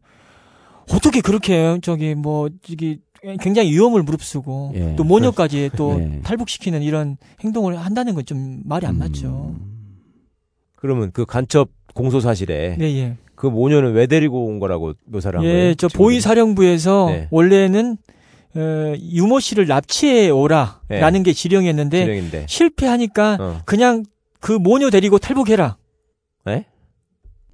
어떻게 그렇게 저기 뭐 저기 굉장히 위험을 무릅쓰고 예. 또 모녀까지 또 예. 탈북시키는 이런 행동을 한다는 건 좀 말이 안 맞죠. 그러면 그 간첩 공소 사실에 네, 예. 그 모녀는 왜 데리고 온 거라고 묘사를 한 거예요? 예, 저 지금? 보위 사령부에서 네. 원래는 어, 유모 씨를 납치해 오라라는 게 지령이었는데 지령인데. 실패하니까 어. 그냥 그 모녀 데리고 탈북해라.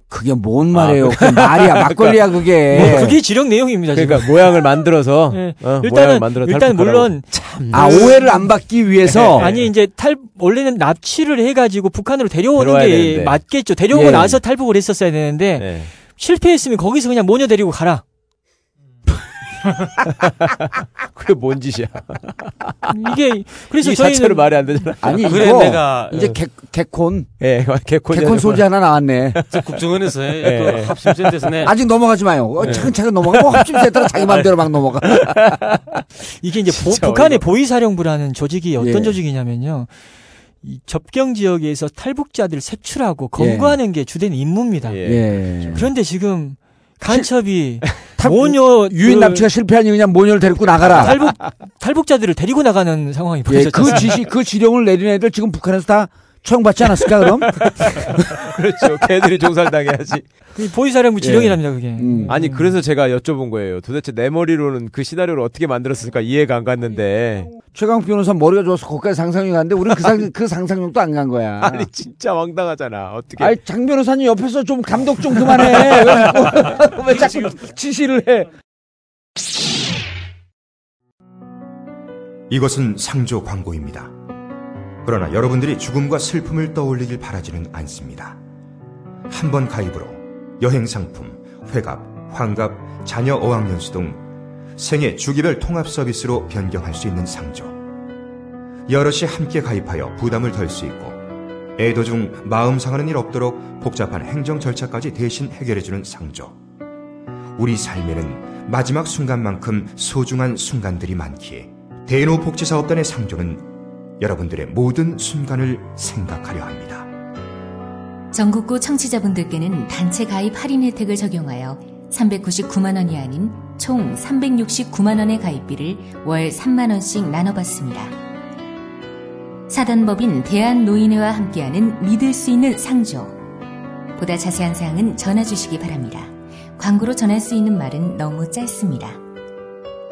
그게 뭔 말이에요? 그 말이야 막걸리야 그게. 뭐 그게 지령 내용입니다. 지금. 그러니까 모양을 만들어서 예. 어, 모양을 일단은 만들어 일단. 물론 아 오해를 안 받기 위해서. 아니 이제 탈 원래는 납치를 해가지고 북한으로 데려오는 게 되는데. 맞겠죠. 데려오고 예. 나서 탈북을 했었어야 되는데 예. 실패했으면 거기서 그냥 모녀 데리고 가라. 그게 뭔 짓이야? 이게 그래서 이 저희는 자체로 말이 안 되잖아. 아니 그래, 이거 내가- 이제 개, 개콘 예, 개콘 개콘 소지 하나 나왔네. 저 국정원에서 예. 그 합심센터에서 내 아직 넘어가지 마요. 어, 차근차근 넘어가. 뭐 합심센터는 자기 마음대로 막 넘어가. 이게 이제 보- 북한의 어이가 보위사령부라는 조직이 어떤 예. 조직이냐면요. 이 접경 지역에서 탈북자들 색출하고 검거하는 게 주된 임무입니다. 예. 예. 그런데 지금 간첩이 탈- 모녀 유인 그 납치가 실패하니 그냥 모녀를 데리고 나가라. 탈북 탈북자들을 데리고 나가는 상황이 예, 벌어졌죠. 그 지시, 그 지령을 내린 애들 지금 북한에서 다 처형받지 않았을까, 그럼? 그렇죠. 걔들이 종살당해야지. 그 보위사령부 지령이랍니다, 그게. 음. 아니 그래서 제가 여쭤본 거예요. 도대체 내 머리로는 그 시나리오를 어떻게 만들었을까 이해가 안 갔는데 최강 변호사 머리가 좋아서 거기까지 상상이 가는데 우리는 그, 상, 그 상상력도 안 간 거야. 아니 진짜 황당하잖아. 어떻게? 아니, 장 변호사님 옆에서 좀 감독 좀 그만해. 왜, 자꾸- 왜 자꾸 지시를 해? 이것은 상조 광고입니다. 그러나 여러분들이 죽음과 슬픔을 떠올리길 바라지는 않습니다. 한 번 가입으로 여행 상품, 회갑, 환갑, 자녀 어학연수 등 생애 주기별 통합 서비스로 변경할 수 있는 상조. 여럿이 함께 가입하여 부담을 덜 수 있고 애도 중 마음 상하는 일 없도록 복잡한 행정 절차까지 대신 해결해주는 상조. 우리 삶에는 마지막 순간만큼 소중한 순간들이 많기에 대노복지사업단의 상조는 여러분들의 모든 순간을 생각하려 합니다. 전국구 청취자분들께는 단체 가입 할인 혜택을 적용하여 399만 원이 아닌 총 369만 원의 가입비를 월 3만 원씩 나눠받습니다. 사단법인 대한노인회와 함께하는 믿을 수 있는 상조. 보다 자세한 사항은 전화 주시기 바랍니다. 광고로 전할 수 있는 말은 너무 짧습니다.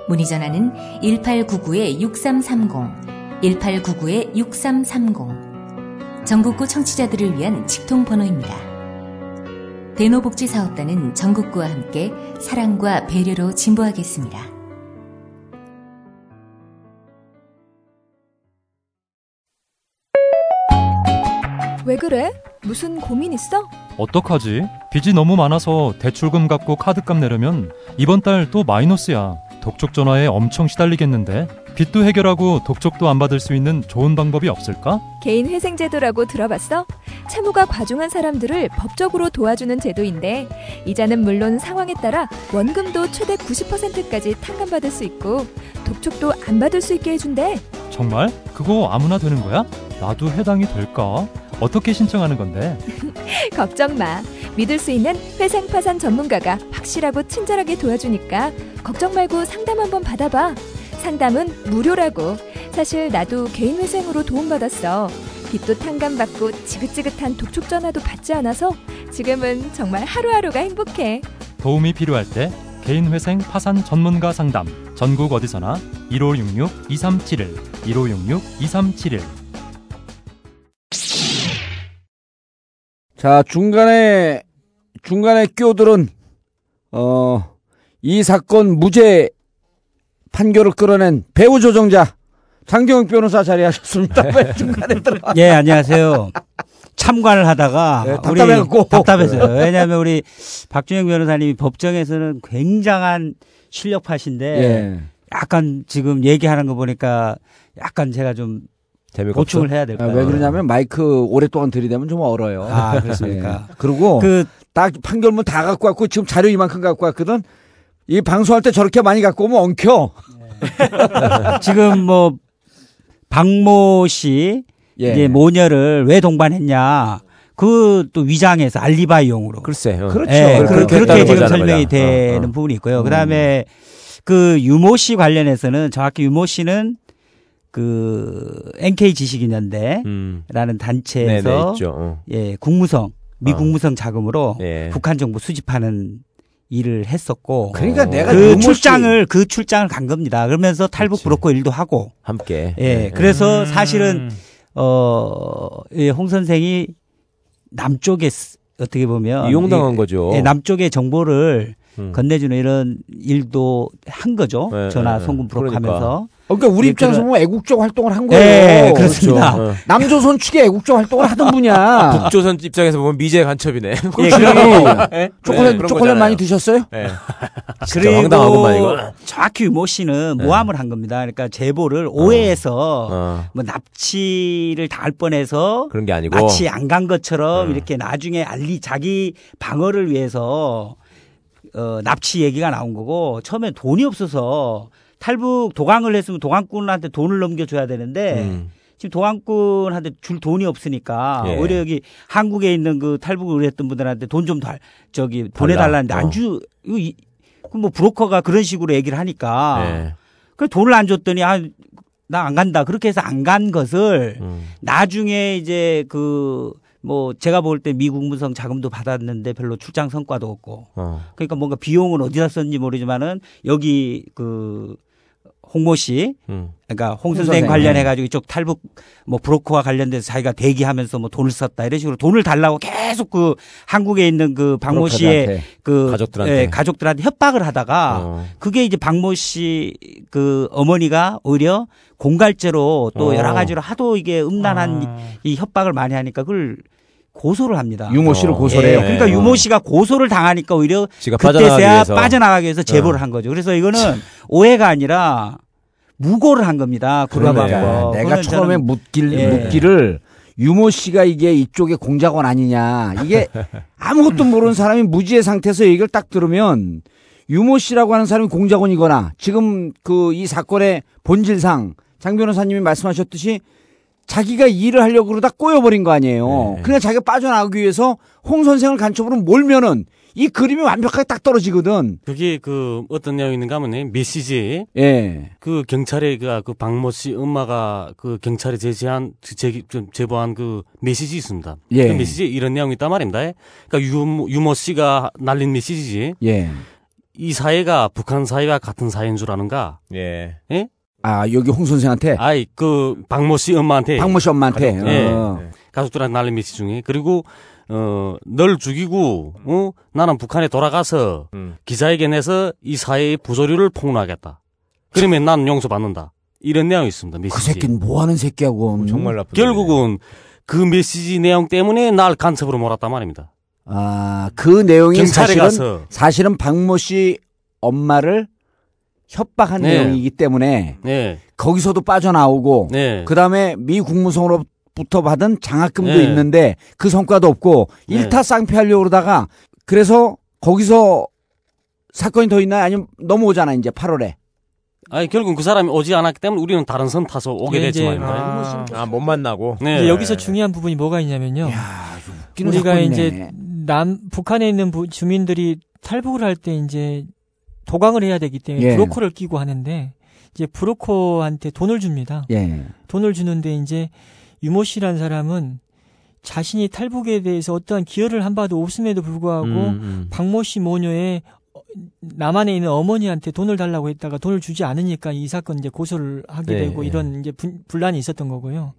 문의 전화는 1899-6330, 1899-6330. 전국구 청취자들을 위한 직통 번호입니다. 대노복지사업단은 전국구와 함께 사랑과 배려로 진보하겠습니다. 왜 그래? 무슨 고민 있어? 어떡하지? 빚이 너무 많아서 대출금 갚고 카드값 내려면 이번 달 또 마이너스야. 독촉 전화에 엄청 시달리겠는데 빚도 해결하고 독촉도 안 받을 수 있는 좋은 방법이 없을까? 개인 회생 제도라고 들어봤어? 채무가 과중한 사람들을 법적으로 도와주는 제도인데 이자는 물론 상황에 따라 원금도 최대 90%까지 탕감받을 수 있고 독촉도 안 받을 수 있게 해준대. 정말? 그거 아무나 되는 거야? 나도 해당이 될까? 어떻게 신청하는 건데? 걱정 마. 믿을 수 있는 회생 파산 전문가가 확실하고 친절하게 도와주니까 걱정 말고 상담 한번 받아봐. 상담은 무료라고. 사실 나도 개인 회생으로 도움받았어. 빚도 탕감받고 지긋지긋한 독촉 전화도 받지 않아서 지금은 정말 하루하루가 행복해. 도움이 필요할 때 개인 회생 파산 전문가 상담 전국 어디서나 1566 2371 1566 2371 자, 중간에, 중간에 끼어들은, 어, 이 사건 무죄 판결을 끌어낸 배우 조정자, 장경욱 변호사 자리하셨습니다. 왜 중간에 들어 예, 안녕하세요. 참관을 하다가 네, 답답해갖고. 답답했어요. 왜냐하면 우리 박준영 변호사님이 법정에서는 굉장한 실력파신데 예. 약간 지금 얘기하는 거 보니까 약간 제가 좀 보충을 없어? 해야 될 아. 왜 그러냐면 마이크 오랫동안 들이대면 좀 얼어요. 아, 그렇습니까? 예. 그리고 그 딱 판결문 다 갖고 왔고 지금 자료 이만큼 갖고 왔거든. 이 방송할 때 저렇게 많이 갖고 오면 엉켜. 지금 뭐 박모 씨 예. 이제 모녀를 왜 동반했냐? 그 또 위장해서 알리바이용으로. 글쎄. 어. 그렇죠. 예, 그렇게 그, 그렇게 지금 거잖아, 설명이 그냥. 되는 어, 어. 부분이 있고요. 그다음에 그 유모 씨 관련해서는 정확히 유모 씨는 그 NK 지식인연대라는 음. 네네, 단체에서 있죠. 어. 예, 국무성 미 어. 국무성 자금으로 예. 북한 정보 수집하는 일을 했었고 그러니까 어. 내가 그 출장을 그 출장을 간 겁니다. 그러면서 탈북 그렇지. 브로커 일도 하고 함께. 예, 네. 그래서 음. 사실은 어, 예, 홍 선생이 남쪽에 쓰- 어떻게 보면 이용당한 이- 거죠. 예, 남쪽의 정보를 음. 건네주는 이런 일도 한 거죠. 네, 전화 네, 송금 그러니까. 브로커하면서. 그러니까 우리 예, 입장에서 그런- 보면 애국적 활동을 한 거예요. 네, 그렇습니다. 그렇죠. 남조선 측의 애국적 활동을 하던 분이야. 북조선 입장에서 보면 미제 간첩이네. 예. 네, 초콜릿, 그런 초콜릿 거잖아요. 많이 드셨어요? 네. 그리고 황당하구만, 이거. 정확히 유모 씨는 네. 모함을 한 겁니다. 그러니까 제보를 오해해서 어. 뭐 납치를 당할 뻔해서 그런 게 아니고. 마치 안 간 것처럼 어. 이렇게 나중에 알리 자기 방어를 위해서 어, 납치 얘기가 나온 거고 처음에 돈이 없어서 탈북 도강을 했으면 도강꾼한테 돈을 넘겨줘야 되는데 음. 지금 도강꾼한테 줄 돈이 없으니까 예. 오히려 여기 한국에 있는 그 탈북을 했던 분들한테 돈 좀 달 저기 보내달라는데 어. 안주 이거 이- 그뭐 브로커가 그런 식으로 얘기를 하니까 예. 그 돈을 안 줬더니 아 나 안 간다 그렇게 해서 안 간 것을 음. 나중에 이제 그 뭐 제가 볼 때 미국 문성 자금도 받았는데 별로 출장 성과도 없고 어. 그러니까 뭔가 비용은 어디다 썼는지 모르지만은 여기 그 홍모 씨 음. 그러니까 홍홍 선생. 관련해 가지고 이쪽 탈북 뭐 브로커와 관련돼서 자기가 대기하면서 뭐 돈을 썼다 이런 식으로 돈을 달라고 계속 그 한국에 있는 그 박모 씨의. 그 가족들한테. 예, 가족들한테 협박을 하다가 어. 그게 이제 박모 씨 그 어머니가 오히려 공갈죄로 또 어. 여러 가지로 하도 이게 음란한 아. 이, 이 협박을 많이 하니까 그걸 고소를 합니다. 유모 씨를 어. 고소를 예, 해요. 그러니까 어. 유모 씨가 고소를 당하니까 오히려 그때서야. 빠져나가기 위해서 제보를 어. 한 거죠. 그래서 이거는 오해가 아니라 무고를 한 겁니다. 구라방법. 내가 처음에 묻길, 예. 묻기를 유모 씨가 이게 이쪽에 공작원 아니냐. 이게 아무것도 모르는 사람이 무지의 상태에서 얘기를 딱 들으면 유모 씨라고 하는 사람이 공작원이거나 지금 그 이 사건의 본질상 장 변호사님이 말씀하셨듯이 자기가 일을 하려고 그러다 꼬여버린 거 아니에요. 네. 그러니까 자기가 빠져나가기 위해서 홍 선생을 간첩으로 몰면은 이 그림이 완벽하게 딱 떨어지거든. 그게 그 어떤 내용이 있는가 하면 메시지 예. 그 경찰에 그, 그 박모 씨 엄마가 그 경찰에 제시한 제, 좀 제보한 그 메시지 있습니다. 예. 그 메시지에 이런 내용이 있단 말입니다. 그러니까 유모, 유모 씨가 날린 메시지지. 예. 이 사회가 북한 사회와 같은 사회인 줄 아는가? 예. 예? 아, 여기 홍 선생한테? 아이 그 박모 씨 엄마한테 박모 씨 엄마한테. 예. 어. 가족들한테 날린 메시지 중에 그리고 어 널 죽이고 어 나는 북한에 돌아가서 음. 기자회견에서 이 사회의 부조리를 폭로하겠다. 그러면 난 용서받는다. 이런 내용이 있습니다. 메시지. 그 새끼는 뭐 하는 새끼하고. 정말 나쁜. 결국은 그 메시지 내용 때문에 날 간첩으로 몰았단 말입니다. 아, 그 내용이 경찰에 사실은 가서 사실은 박모 씨 엄마를 협박한 네. 내용이기 때문에 네. 거기서도 빠져나오고 네. 그다음에 미 국무성으로부터 받은 장학금도 네. 있는데 그 성과도 없고 네. 일타 쌍피하려고 그러다가 그래서 거기서 사건이 더 있나요? 아니면 넘어오잖아 이제 8월에. 아니 결국 그 사람이 오지 않았기 때문에 우리는 다른 선 타서 오게 이게 됐지 이제- 말입니다. 아, 못 만나고. 네. 이제 여기서 중요한 부분이 뭐가 있냐면요. 웃기는 우리가 사건이네. 이제 남 북한에 있는 부- 주민들이 탈북을 할 때 이제 도강을 해야 되기 때문에 예. 브로커를 끼고 하는데 이제 브로커한테 돈을 줍니다. 예. 돈을 주는데 이제 유모 씨라는 사람은 자신이 탈북에 대해서 어떠한 기여를 한 바도 없음에도 불구하고 음, 음. 박모 씨 모녀의 어, 남한에 있는 어머니한테 돈을 달라고 했다가 돈을 주지 않으니까 이 사건 이제 고소를 하게 네, 되고 네. 이런 이제 분, 분란이 있었던 거고요.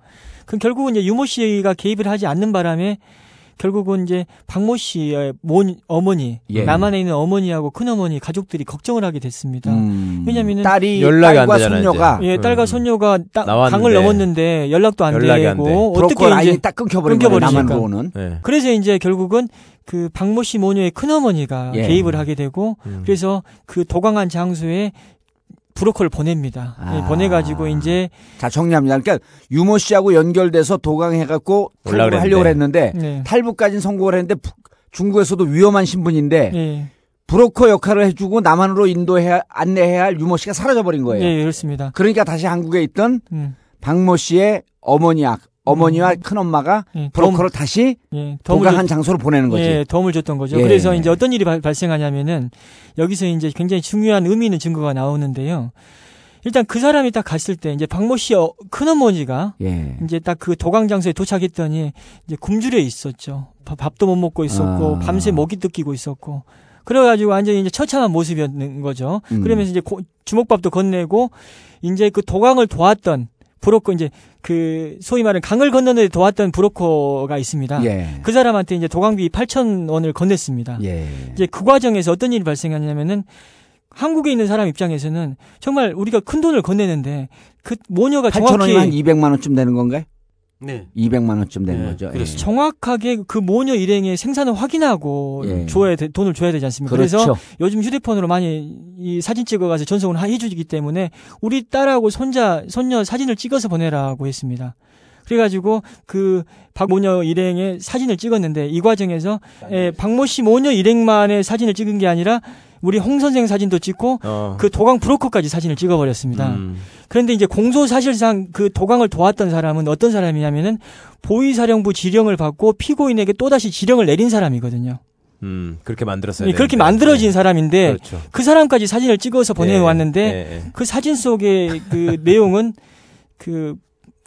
그럼 결국은 이제 유모 씨가 개입을 하지 않는 바람에 결국은 이제 박모 씨의 모 어머니 예. 남한에 있는 어머니하고 큰어머니 가족들이 걱정을 하게 됐습니다. 음. 왜냐면은 딸이 연락이 안 딸과 손녀가 예, 딸과 음. 손녀가 따, 나왔는데. 강을 넘었는데 연락도 안 되고 돼. 어떻게 이제 딱 끊겨버린. 끊겨버리니까. 남한으로는. 네. 그래서 이제 결국은 그 박모 씨 모녀의 큰어머니가 예. 개입을 하게 되고 음. 그래서 그 도강한 장소에 브로커를 보냅니다. 아. 예, 보내가지고 이제 자 정리합니다. 그러니까 유모 씨하고 연결돼서 도강해갖고 탈북을 하려고. 했는데 네. 탈북까지는 성공을 했는데 부- 중국에서도 위험한 신분인데 예, 브로커 역할을 해주고 남한으로 인도해야 안내해야 할 유모 씨가 사라져버린 거예요. 예, 그렇습니다. 그러니까 다시 한국에 있던 음, 박모 씨의 어머니와 어머니와 큰 엄마가 예, 브로커를 다시 예, 줬- 장소로 보내는 거지. 예, 도움을 줬던 거죠. 예. 그래서 이제 어떤 일이 발, 발생하냐면은 여기서 이제 굉장히 중요한 의미 있는 증거가 나오는데요. 일단 그 사람이 딱 갔을 때 이제 박모 씨 어, 큰어머니가 예. 이제 딱 그 도강 장소에 도착했더니 이제 굶주려 있었죠. 밥- 밥도 못 먹고 있었고 아. 밤새 먹이 뜯기고 있었고 그래가지고 완전히 이제 처참한 모습이었는 거죠. 음. 그러면서 이제 고- 주먹밥도 건네고 이제 그 도강을 도왔던 브로커 이제 그 소위 말하는 강을 건너는데 도왔던 브로커가 있습니다. 예. 그 사람한테 이제 도강비 8천 원을 건넸습니다. 예. 이제 그 과정에서 어떤 일이 발생하냐면은 한국에 있는 사람 입장에서는 정말 우리가 큰 돈을 건네는데 그 모녀가 8천 정확히 원이면 한 200만 원쯤 되는 건가요? 네. 200만 원쯤 되는 네, 거죠. 그렇습니다. 정확하게 그 모녀 일행의 생산을 확인하고 예. 줘야 돼, 돈을 줘야 되지 않습니까? 래서 그렇죠. 요즘 휴대폰으로 많이 이 사진 찍어가서 전송을 하- 해주기 때문에 우리 딸하고 손자 손녀 사진을 찍어서 보내라고 했습니다. 그래가지고 그 박모녀 일행의 사진을 찍었는데 이 과정에서 예, 박모 씨 모녀 일행만의 사진을 찍은 게 아니라 우리 홍 선생 사진도 찍고 어. 그 도강 브로커까지 사진을 찍어버렸습니다. 음. 그런데 이제 공소 사실상 그 도강을 도왔던 사람은 어떤 사람이냐면은 보위사령부 지령을 받고 피고인에게 또다시 지령을 내린 사람이거든요. 음, 그렇게 만들었어요. 예, 그렇게 만들어진 사람인데 그렇죠. 그 사람까지 사진을 찍어서 보내왔는데 예, 예. 그 사진 속의 그 내용은 그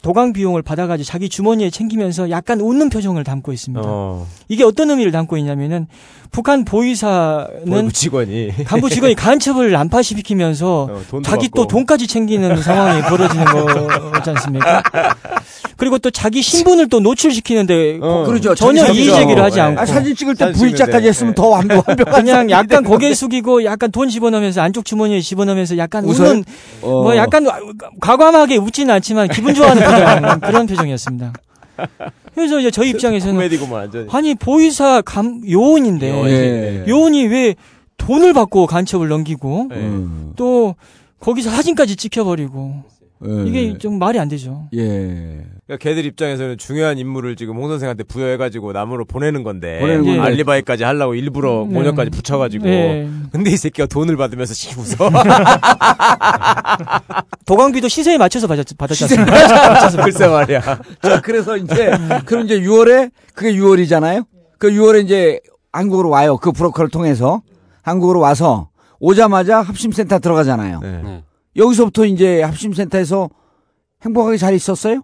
도강 비용을 받아가지고 자기 주머니에 챙기면서 약간 웃는 표정을 담고 있습니다. 어. 이게 어떤 의미를 담고 있냐면은 북한 보위사는 보이부 직원이 간부 직원이 간첩을 난파시키면서 어, 자기 받고. 또 돈까지 챙기는 상황이 벌어지는 거지 않습니까? 그리고 또 자기 신분을 또 노출시키는데 어, 그러죠. 전혀 이의. 제기를 하지 예. 않고 아, 사진 찍을 때 V자까지. 했으면 더 완벽, 완벽한 그냥 약간 고개. 숙이고 약간 돈 집어넣으면서 안쪽 주머니에 집어넣으면서 약간? 웃는 어. 뭐 약간 과감하게 웃지는 않지만 기분 좋아하는 표정 그런 표정이었습니다. 그래서 이제 저희 입장에서는 코미디구만 완전히. 아니 보이사 감 요원인데 요원이, 예. 요원이 왜 돈을 받고 간첩을 넘기고 예. 음. 또 거기서 사진까지 찍혀버리고 예. 이게 좀 말이 안 되죠. 예. 그러니까 걔들 입장에서는 중요한 임무를 지금 홍 선생한테 부여해가지고 남으로 보내는 건데 보내는 건데. 알리바이까지 하려고 일부러 네. 모녀까지 붙여가지고 네. 근데 이 새끼가 돈을 받으면서 씩 웃어 도강비도 시세에 맞춰서 받았, 받았지 시세에 않습니까? 글쎄 말이야 자, 그래서 이제, 그럼 이제 6월에, 그게 6월이잖아요? 그 6월에 이제 한국으로 와요. 그 브로커를 통해서. 한국으로 와서 오자마자 합신센터 들어가잖아요. 네. 네. 여기서부터 이제 합신센터에서 행복하게 잘 있었어요?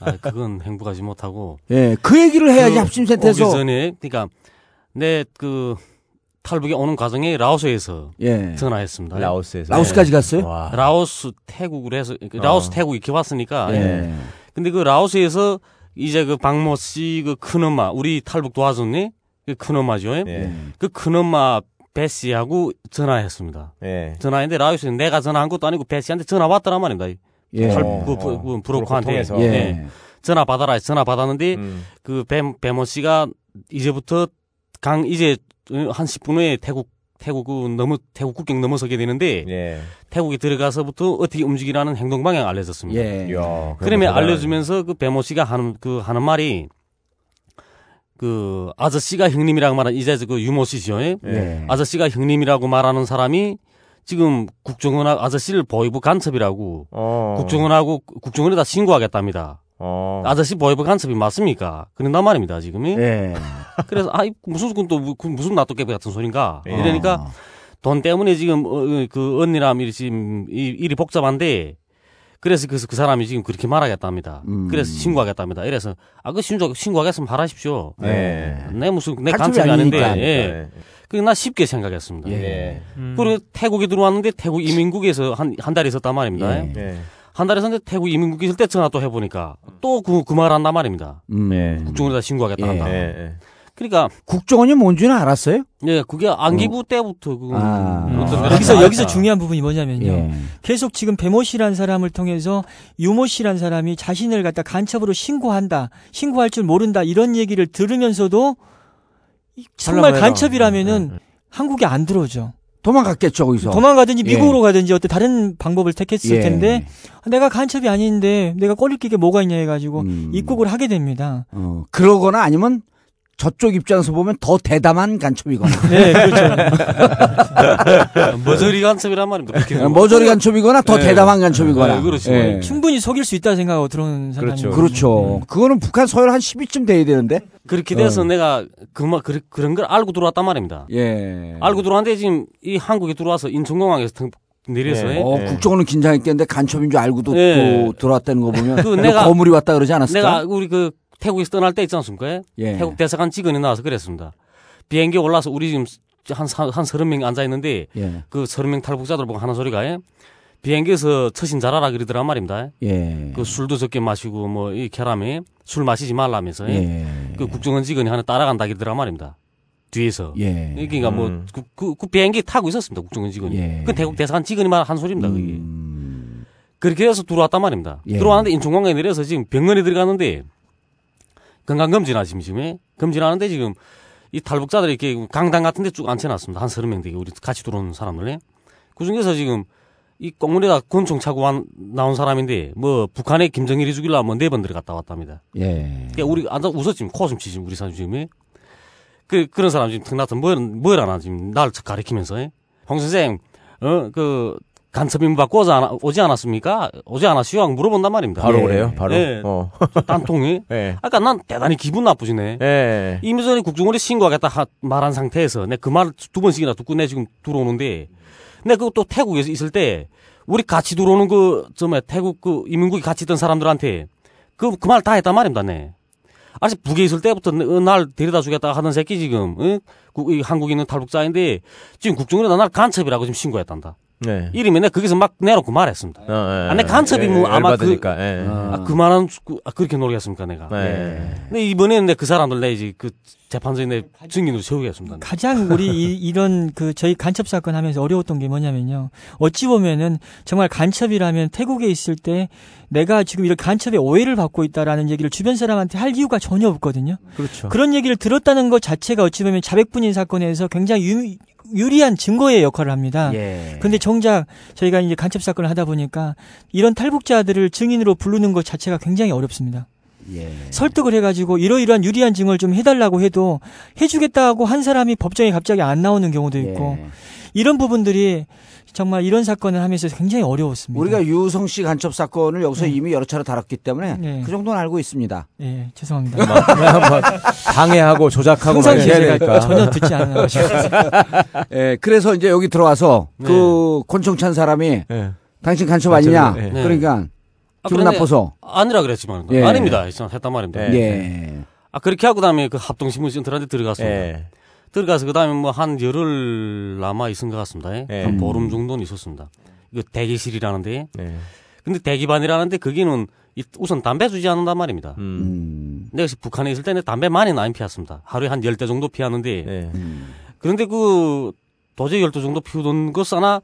아, 그건 행복하지 못하고. 예, 그 얘기를 해야지 그 합신센터에서. 오기 전에, 그러니까, 내 그, 탈북에 오는 과정에 라오스에서 예. 전화했습니다. 라오스에서 라오스까지 갔어요? 와. 라오스, 태국으로 해서, 그 라오스, 어. 태국 이렇게 왔으니까. 예. 근데 그 라오스에서 이제 그 박모 씨 그 큰엄마, 우리 탈북 도와줬니? 그 큰엄마죠. 예. 그 큰엄마 배 씨하고 전화했습니다. 예. 전화했는데 라오스에 내가 전화한 것도 아니고 배 씨한테 전화 왔더란 말입니다. 예. 탈- 어, 그, 어. 그, 그 브로커 브로커한테. 예. 예. 전화 받아라 해서 전화 받았는데 음. 그 배, 배모 씨가 이제부터 강 이제 한 10분 후에 태국 태국 그 넘어 태국 국경 넘어서게 되는데 예. 태국에 들어가서부터 어떻게 움직이라는 행동 방향 알려졌습니다. 예. 이야, 그러면. 알려주면서 그 배모 씨가 하는 그 하는 말이 그 아저씨가 형님이라고 말하는 이제 그 유모 씨죠. 예? 예. 아저씨가 형님이라고 말하는 사람이 지금 국정원하고 아저씨를 보이부 간첩이라고 어. 국정원하고 국정원에다 신고하겠답니다. 어. 아저씨 보이부 간첩이 맞습니까? 그런단 말입니다, 지금이. 예. 그래서 아이 무슨 그또 무슨 나또깨비 같은 소린가 예. 이러니까 돈 때문에 지금 어, 어, 그 언니랑 일이 지금 이- 일이 복잡한데 그래서 그, 그 사람이 지금 그렇게 말하겠답니다. 음. 그래서 신고하겠답니다. 이래서 아그 신고 신고하겠으면 하십시오. 예. 내 무슨 내 간첩이 아닌데. 예. 그나 쉽게 생각했습니다. 예. 음. 그리고 태국에 들어왔는데 태국 이민국에서 한 한 달 있었단 말입니다. 예. 예. 한달 있었는데 태국 이민국에 있을 때 전화 또 해보니까 또 그 그 말 한단 말입니다. 음. 예. 국정원에다 신고하겠다 예. 한다. 예. 예. 그러니까 국정원이 뭔지는 알았어요? 예, 그게 안기부 때부터 그 아. 어떤 아, 여기서 다 여기서. 중요한 부분이 뭐냐면요. 예. 계속 지금 배모 씨란 사람을 통해서 유모 씨란 사람이 자신을 갖다 간첩으로 신고한다, 신고할 줄 모른다 이런 얘기를 들으면서도 이- 정말. 간첩이라면은 한국에 안 들어오죠. 도망갔겠죠, 거기서. 도망가든지 예. 미국으로 가든지 어떤 다른 방법을 택했을 예. 텐데 내가 간첩이 아닌데 내가 꺼릴 게 뭐가 있냐 해가지고 음. 입국을 하게 됩니다. 어, 그러거나 아니면 저쪽 입장에서 보면 더 대담한 간첩이거나. 네, 그렇죠. 머저리 간첩이란 말입니다. 어, 머저리 간첩이거나 더 네. 대담한 간첩이거나. 네, 그렇죠. 예. 충분히 속일 수 있다 생각하고 들어오는 사람이 그렇죠. 그렇죠. 그거는 북한 서열 한 10위쯤 돼야 되는데. 그렇게 돼서 어. 내가 그만 그, 그런 걸 알고 들어왔단 말입니다. 예. 알고 들어왔는데 지금 이 한국에 들어와서 인천공항에서 등- 내려서 예. 어, 예. 국정원은 긴장했겠는데 간첩인 줄 알고도 예. 또 들어왔다는 거 보면 그뭐 내가- 거물이 왔다 그러지 않았을까? 내가 우리 그 태국에서 떠날 때 있지 않습니까? 예. 태국 대사관 직원이 나와서 그랬습니다. 비행기 올라서 우리 지금 한, 사- 한 서른 명 앉아 있는데 예. 그 서른 명 탈북자들 보고 하는 소리가 예? 비행기에서 처신 잘하라 그러더란 말입니다. 예. 그 술도 적게 마시고 뭐이 결함에 술 마시지 말라면서 예. 그 국정원 직원이 하나 따라간다 그러더란 말입니다. 뒤에서. 예. 그러니까 뭐 그, 그, 그 비행기 타고 있었습니다. 국정원 직원이. 예. 그 대국 대사관 직원이 말한 소리입니다. 그게. 음. 그렇게 해서 들어왔단 말입니다. 예. 들어왔는데 인천공항에 내려서 지금 병원에 들어가는데 건강검진하 지금 지금 검진하는데 지금 이 탈북자들이 이렇게 강당 같은 데 쭉 앉혀놨습니다. 한 서른 명 되게 우리 같이 들어오는 사람들. 그 중에서 지금 이 꽁물에다 권총 차고 완- 나온 사람인데 뭐 북한에 김정일이 죽일라 뭐 네 번 들어갔다 왔답니다. 예. 그러니까 우리 앉아 웃었 지금 코웃음 치지 우리 사람 지금 그 그런 사람 지금 턱나서 뭐뭘 하나 지금 날 가리키면서 예? 홍 선생 어그 간첩인 받고 오지, 않아, 오지 않았습니까? 오지 않았시오? 물어본단 말입니다. 바로 그래요? 바로? 예. 어. 딴통이. 예. 아까 난 대단히 기분 나쁘시네. 예. 이미 전에 국정원에 신고하겠다 하- 말한 상태에서 내 그 말 두 번씩이나 듣고 내 지금 들어오는데 내또 태국에서 있을 때 우리 같이 들어오는 그, 저, 뭐, 태국 그 이민국에 같이 있던 사람들한테 그, 그 말 다 했단 말입니다, 네. 아직 북에 있을 때부터 내- 어, 날 데려다 주겠다 하던 새끼 지금, 어? 국- 이 한국에 있는 탈북자인데 지금 국정원에다 날 간첩이라고 지금 신고했단다. 네. 이름이 내 거기서 막 내놓고 말했습니다. 어, 예. 아, 내 간첩이 뭐 예, 아마 열받으니까, 그, 예. 아, 그만한, 그, 아, 그렇게 노리겠습니까, 내가. 예. 근데 이번에는 내 그 사람들 내 이제 그 재판소에 내 증인으로 세우겠습니다. 가장 우리 이, 런그 저희 간첩 사건 하면서 어려웠던 게 뭐냐면요. 어찌 보면은 정말 간첩이라면 태국에 있을 때 내가 지금 이렇게 간첩의 오해를 받고 있다라는 얘기를 주변 사람한테 할 이유가 전혀 없거든요. 그렇죠. 그런 얘기를 들었다는 것 자체가 어찌 보면 자백분인 사건에서 굉장히 유, 유리한 증거의 역할을 합니다. 예. 근데 정작 저희가 이제 간첩 사건을 하다 보니까 이런 탈북자들을 증인으로 부르는 것 자체가 굉장히 어렵습니다. 예. 설득을 해가지고 이러이러한 유리한 증언을 좀 해달라고 해도 해주겠다고 한 사람이 법정에 갑자기 안 나오는 경우도 있고 예. 이런 부분들이 정말 이런 사건을 하면서 굉장히 어려웠습니다. 우리가 유성 씨 간첩 사건을 여기서 이미 여러 차례 다뤘기 때문에 네. 그 정도는 알고 있습니다. 예, 죄송합니다. 뭐, 방해하고 조작하고 막 해야 되니까. 전혀 듣지 않아요. 예, 그래서 이제 여기 들어와서 그 권총 찬 사람이 예. 당신 간첩 아니냐? 네. 그러니까 아, 기분 그런데 나빠서. 아니라 그랬지만. 예. 아닙니다. 했- 했단 말입니다. 예. 아, 그렇게 하고 다음에 그 합동신문 센터한테 들어갔습니다. 예. 들어가서 그 다음에 뭐 한 열흘 남아 있은 것 같습니다. 예. 한 보름 정도는 있었습니다. 이거 대기실이라는데. 예. 근데 대기반이라는데 거기는 이- 우선 담배 주지 않는단 말입니다. 음. 내가 북한에 있을 때는 담배 많이 많이 피웠습니다. 하루에 한 열 대 정도 피웠는데. 예. 그런데 그 도저히 열대 정도 피우던 것 하나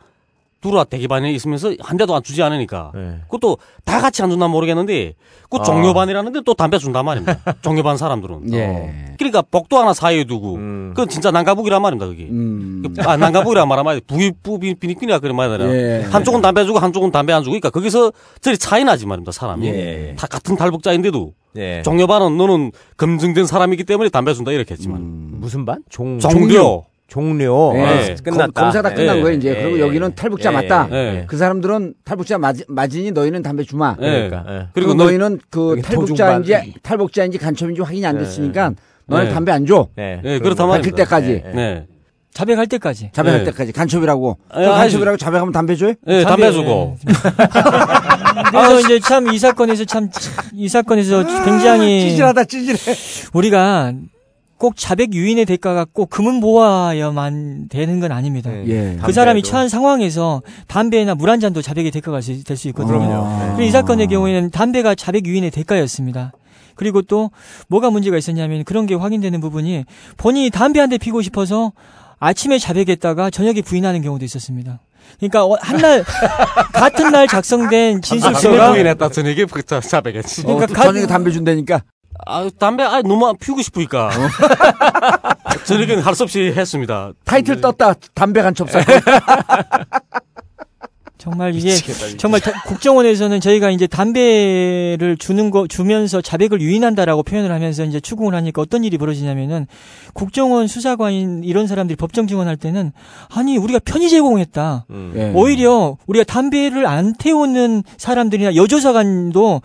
들어와 대기반에 있으면서 한 대도 안 주지 않으니까. 예. 그것도 다 같이 안 준다 모르겠는데 그 아. 종료반이라는데 또 담배 준단 말입니다. 종료반 사람들은. 예. 그러니까 복도 하나 사이에 두고 음. 그건 진짜 난가북이란 말입니다 그게. 음. 아 난가북이란 말하면 북이 북이 비니끼니까 그런 말이야. 예. 한쪽은 담배 주고 한쪽은 담배 안 주고 그러니까 거기서 저리 차이 나지 말입니다 사람이. 예. 다 같은 탈북자인데도 예. 종료반은 너는 검증된 사람이기 때문에 담배 준다 이렇게 했지만. 무슨 반? 종 종료. 종료. 예. 네. 아, 끝났다. 검, 검사 다 끝난 예. 거예요, 이제. 예. 그리고 여기는 탈북자 예. 맞다. 예. 그 사람들은 탈북자 맞, 맞으니 너희는 담배 주마. 예. 그러니까, 예. 그리고 그리고 너 너희는 그 탈북자인지 도중반. 탈북자인지 간첩인지 확인이 안 예. 됐으니까 너는 예. 담배 안 줘. 예. 예, 그렇단 밝힐. 때까지. 예. 네. 자백할 때까지. 자백할 예. 때까지 간첩이라고. 예, 그 간첩이라고 자백하면 담배 줘요? 예, 담배 주고. 그래서 이제 참 이 사건에서 참 이 사건에서 굉장히 찌질하다 찌질해. 우리가 꼭 자백 유인의 대가가 꼭 금은 모아야만 되는 건 아닙니다. 예. 그 사람이. 처한 상황에서 담배나 물 한 잔도 자백의 대가가 될 수 있거든요. 아. 그리고 이 사건의 경우에는 담배가 자백 유인의 대가였습니다. 그리고 또 뭐가 문제가 있었냐면 그런 게 확인되는 부분이 본인이 담배 한 대 피고 싶어서 아침에 자백했다가 저녁에 부인하는 경우도 있었습니다. 그러니까 어, 한날 같은 날 작성된 진술서가 부인했다 저녁에 자- 자백했지. 어, 그러니까 또 가- 저녁에 담배 준다니까. 아, 담배, 아, 너무 피우고 싶으니까. 저녁엔 할수 없이 했습니다. 타이틀 떴다. 담배 간첩 사건. 정말 이게 정말 다- 국정원에서는 저희가 이제 담배를 주는 거 주면서 자백을 유인한다라고 표현을 하면서 이제 추궁을 하니까 어떤 일이 벌어지냐면은 국정원 수사관인 이런 사람들이 법정 증언할 때는 아니 우리가 편의 제공했다. 음. 예. 오히려 우리가 담배를 안 태우는 사람들이나 여조사관도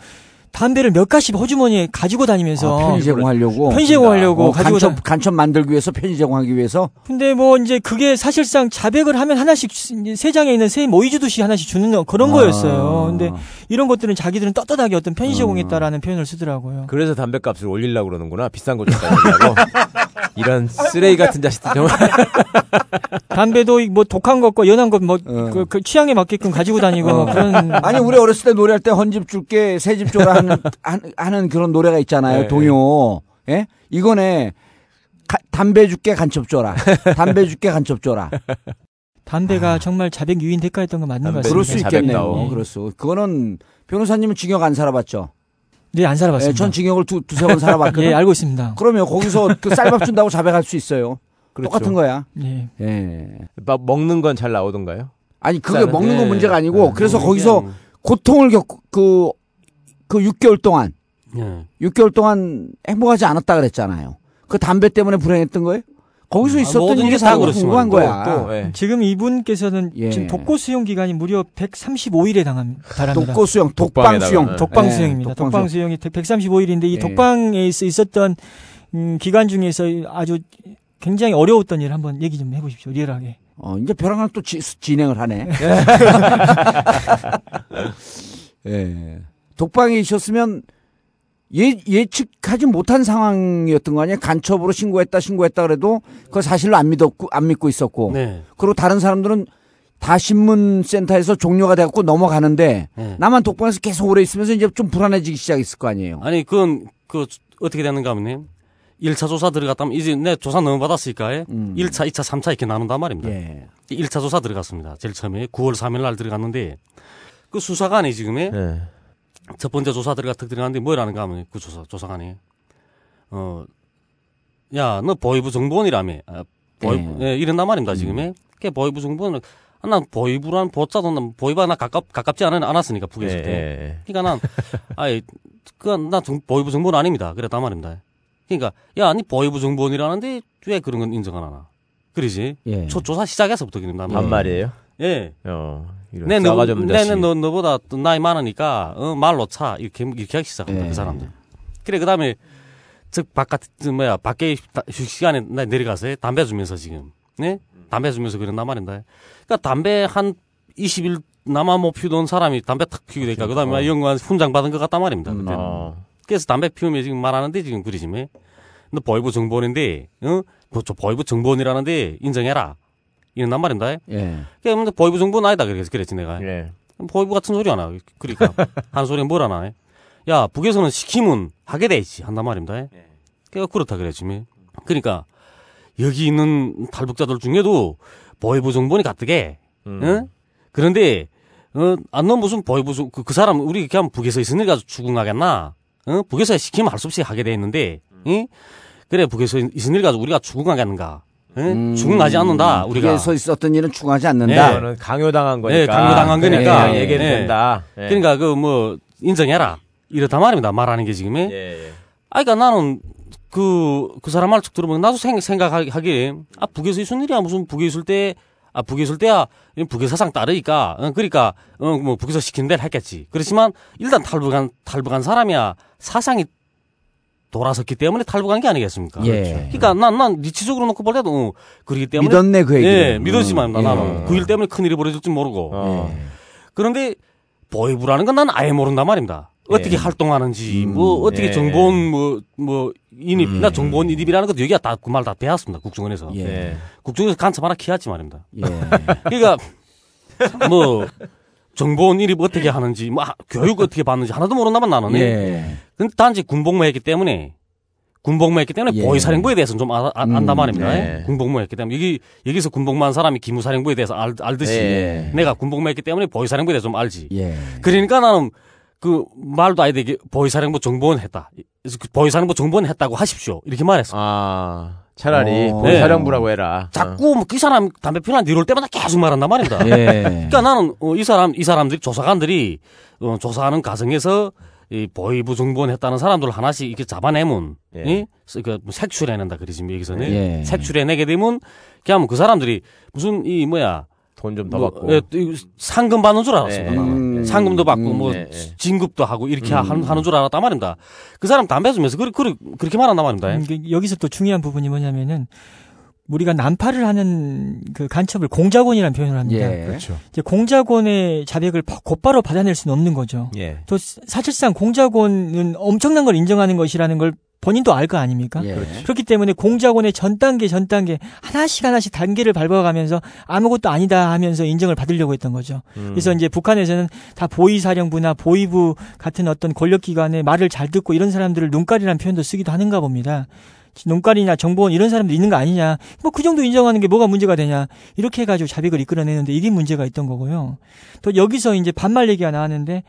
담배를 몇 가씩 호주머니에 가지고 다니면서 아, 편의 제공하려고. 편의 제공하려고 어, 가지고 간첩 다- 간첩 만들기 위해서 편의 제공하기 위해서. 근데 뭐 이제 그게 사실상 자백을 하면 하나씩 세 장에 있는 세 모이 주듯이 하나씩 주는 그런 아. 거였어요. 근데 이런 것들은 자기들은 떳떳하게 어떤 편의 음. 제공했다라는 표현을 쓰더라고요. 그래서 담배값을 올리려고 그러는구나. 비싼 거 줬다 그러려고. 이런 쓰레기 같은 자식들 정말. 담배도 뭐 독한 것과 연한 것뭐 그, 그 취향에 맞게끔 가지고 다니고 뭐 그런 아니 우리 어렸을 때 노래할 때 헌집 줄게 새집 줘라 하는 한- 하는 그런 노래가 있잖아요 네. 동요. 예? 이거네. 가- 담배 줄게 간첩 줘라. 담배 줄게 간첩 줘라. 담배가 정말 자백 유인 대가였던 거 맞는 것 같습니다. 그럴 수 있겠네요. 자백다오. 그럴 수. 그거는 변호사님은 징역 안 살아봤죠 네, 안 살아봤습니다. 예, 전 징역을 두, 두세 번 살아봤거든요 예, 알고 있습니다. 그러면 거기서 그 쌀밥 준다고 자백할 수 있어요 그렇죠. 똑같은 거야 예. 예. 막 먹는 건 잘 나오던가요? 아니 그게 쌀은? 먹는 건 예. 문제가 아니고 예. 그래서 거기서 게 고통을 겪고 그, 그 6개월 동안 예. 6개월 동안 행복하지 않았다 그랬잖아요. 그 담배 때문에 불행했던 거예요? 거기서 있었던 모든 일이 게다 궁금한 또- 거야. 또, 예. 지금 이분께서는 예. 지금 독고 수용 기간이 무려 135일에 당합니다. 달합니다. 독고 수용, 독방 독방에다가. 수용. 독방 예, 수용입니다. 독방 독방 수용. 수용이 135일인데 이 예. 독방에 있- 있었던 음, 기간 중에서 아주 굉장히 어려웠던 일 한번 얘기 좀 해보십시오. 리얼하게. 어, 이제 벼랑을 또 지- 진행을 하네. 예. 독방에 있었으면 예, 예측하지 못한 상황이었던 거 아니에요? 간첩으로 신고했다, 신고했다 그래도 그거 사실로 안 믿었고, 안 믿고 있었고. 네. 그리고 다른 사람들은 다 신문센터에서 종료가 돼갖고 넘어가는데 네. 나만 독방에서 계속 오래 있으면서 이제 좀 불안해지기 시작했을 거 아니에요. 아니 그건 그 어떻게 되는가 하면 1차 조사 들어갔다면 이제 내 조사 너무 받았으니까 예? 음. 1차, 2차, 3차 이렇게 나눈단 말입니다. 예. 1차 조사 들어갔습니다. 제일 처음에 9월 3일 날 들어갔는데 그 수사관이 지금에 예. 첫 번째 조사 들어가 딱 들어갔는데 뭐라는가 하면 그 조사 조사관이 어 야 너 보이부 정보원이라며 아, 보이부 예. 예, 이런단 말입니다 지금에 걔 보이부 정보원은 아, 난 보이부란 보자도 난 보이부가 나 가깝 가깝지 않, 않았으니까 북에 있을 예, 때 예. 그러니까 난 아이 그나 보이부 정보원 아닙니다 그랬단 말입니다 그러니까 야니 보이부 정보원이라는데 왜 그런 건 인정 안 하나 그러지 예. 초 조사 시작해서부터 그런 단 반말이에요? 예. 어. 내 너, 싸가지 없는 내, 자식. 내 너, 너보다 또 나이 많으니까, 어, 말로 차. 이렇게, 이렇게 하기 시작한다, 예. 그 사람들. 그래, 그 다음에, 즉, 바깥, 저 뭐야, 밖에 다- 휴식 시간에 나 내려가서 담배 주면서 지금, 네? 담배 주면서 그런단 말인다. 그니까 담배 한 20일 남아 못 피우던 사람이 담배 탁 피우게 되니까, 그 다음에 영관 훈장 받은 것 같단 말입니다, 그때. 어. 그래서 담배 피우면 지금 말하는데 지금 그러지매. 너 보이부 정보원인데, 어? 뭐, 저 보이부 정보원이라는데 인정해라. 이런단 말입니다. 예. 그러니까 보이부 정보는 아니다 그래서 그랬지 내가. 예. 보이부 같은 소리 하나. 그러니까 하는 소리는 뭘 하나. 야 북에서는 시키면 하게 돼 있지 한단 말입니다. 그러니까 그렇다 그랬지. 뭐. 그러니까 여기 있는 탈북자들 중에도 보이부 정보니 가뜩해. 음. 응? 그런데 어, 안너 무슨 보이부 정- 그, 그 사람 우리 그냥 북에서 있으니 가지고 추궁하겠나? 어? 북에서 시키면 할 수 없이 하게 돼 있는데, 응? 그래 북에서 가지고 우리가 추궁하겠는가? 응? 추궁하지 않는다 우리가. 북에서 있었던 일은 추궁하지 않는다. 예. 이거는 강요당한 거니까. 예, 강요당한 그냥 거니까. 그냥 얘기해도 예. 된다. 예. 그러니까 그 뭐 인정해라 이렇단 말입니다. 말하는 게 지금. 에 예, 예. 아, 그러니까 나는 그, 그 사람 말쭉 들어보면 나도 생, 생각하기에, 아, 북에서 있을 일이야. 무슨 북에 있을 때, 아, 북에 있을 때야, 북의 사상 따르니까, 어, 그러니까, 어, 뭐, 북에서 시킨 대로 했겠지. 그렇지만, 일단 탈북한, 탈북한 사람이야, 사상이 돌아섰기 때문에 탈북한 게 아니겠습니까? 예. 그러니까 난, 난 니치적으로 놓고 볼 때도, 어, 그러기 때문에. 믿었네, 그 얘기를. 예, 믿었지만, 음. 나는. 예. 그일 때문에 큰 일이 벌어질 줄 모르고. 어. 그런데, 보이부라는 건 난 아예 모른단 말입니다. 어떻게 예. 활동하는지, 뭐, 어떻게 예. 정보원, 뭐, 뭐, 인입, 나 정보원 인입이라는 것도 여기가 다 그 말 다 배웠습니다. 국정원에서. 예. 국정원에서 간첩 하나 키웠지 말입니다. 예. 그러니까, 뭐, 정보원 인입 어떻게 하는지, 뭐, 아, 교육 어떻게 받는지 하나도 모른다면 나는. 예. 근데 단지 군복무 했기 때문에, 군복무 했기 때문에 예. 보위사령부에 대해서는 좀 아, 아, 안단 음, 말입니다. 네. 군복무 했기 때문에. 여기, 여기서 군복무 한 사람이 기무사령부에 대해서 알, 알듯이, 예. 내가 군복무 했기 때문에 보위사령부에 대해서 좀 알지. 예. 그러니까 나는 그 말도 아예 되게 보위사령부 정보원 했다. 그 보위사령부 정보원 했다고 하십시오. 이렇게 말했어. 아, 차라리 어. 보사령부라고 해라. 자꾸 뭐 그 사람 담배 피우는 이럴 때마다 계속 말한단 말입니다. 예. 그러니까 나는 어, 이 사람 이 사람들이 조사관들이 어, 조사하는 과정에서 이 보위부 정보원 했다는 사람들 하나씩 이렇게 잡아내면 예. 이? 그 색출해낸다 그러지 뭐 여기서는 예. 색출해내게 되면 그냥 그 사람들이 무슨 이 뭐야 돈 좀더 뭐, 받고. 예, 상금 받는 줄 알았습니다. 예. 음. 상금도 받고 음. 뭐 예, 예. 진급도 하고 이렇게 음. 하는, 하는 줄 알았단 말입니다. 그 사람 담배 주면서 그렇게, 그렇게, 그렇게 말한단 말입니다. 음, 그 여기서 또 중요한 부분이 뭐냐면은 우리가 난파를 하는 그 간첩을 공작원이라는 표현을 합니다. 예. 그렇죠. 이제 공작원의 자백을 바- 곧바로 받아낼 수는 없는 거죠. 예. 또 사- 사실상 공작원은 엄청난 걸 인정하는 것이라는 걸 본인도 알 거 아닙니까? 예. 그렇기 때문에 공작원의 전 단계 전 단계 하나씩 하나씩 단계를 밟아가면서 아무것도 아니다 하면서 인정을 받으려고 했던 거죠. 음. 그래서 이제 북한에서는 다 보위사령부나 보위부 같은 어떤 권력기관의 말을 잘 듣고 이런 사람들을 눈깔이라는 표현도 쓰기도 하는가 봅니다. 눈깔이나 정보원 이런 사람도 있는 거 아니냐. 뭐 그 정도 인정하는 게 뭐가 문제가 되냐. 이렇게 해가지고 자백을 이끌어내는데 이게 문제가 있던 거고요. 또 여기서 이제 반말 얘기가 나왔는데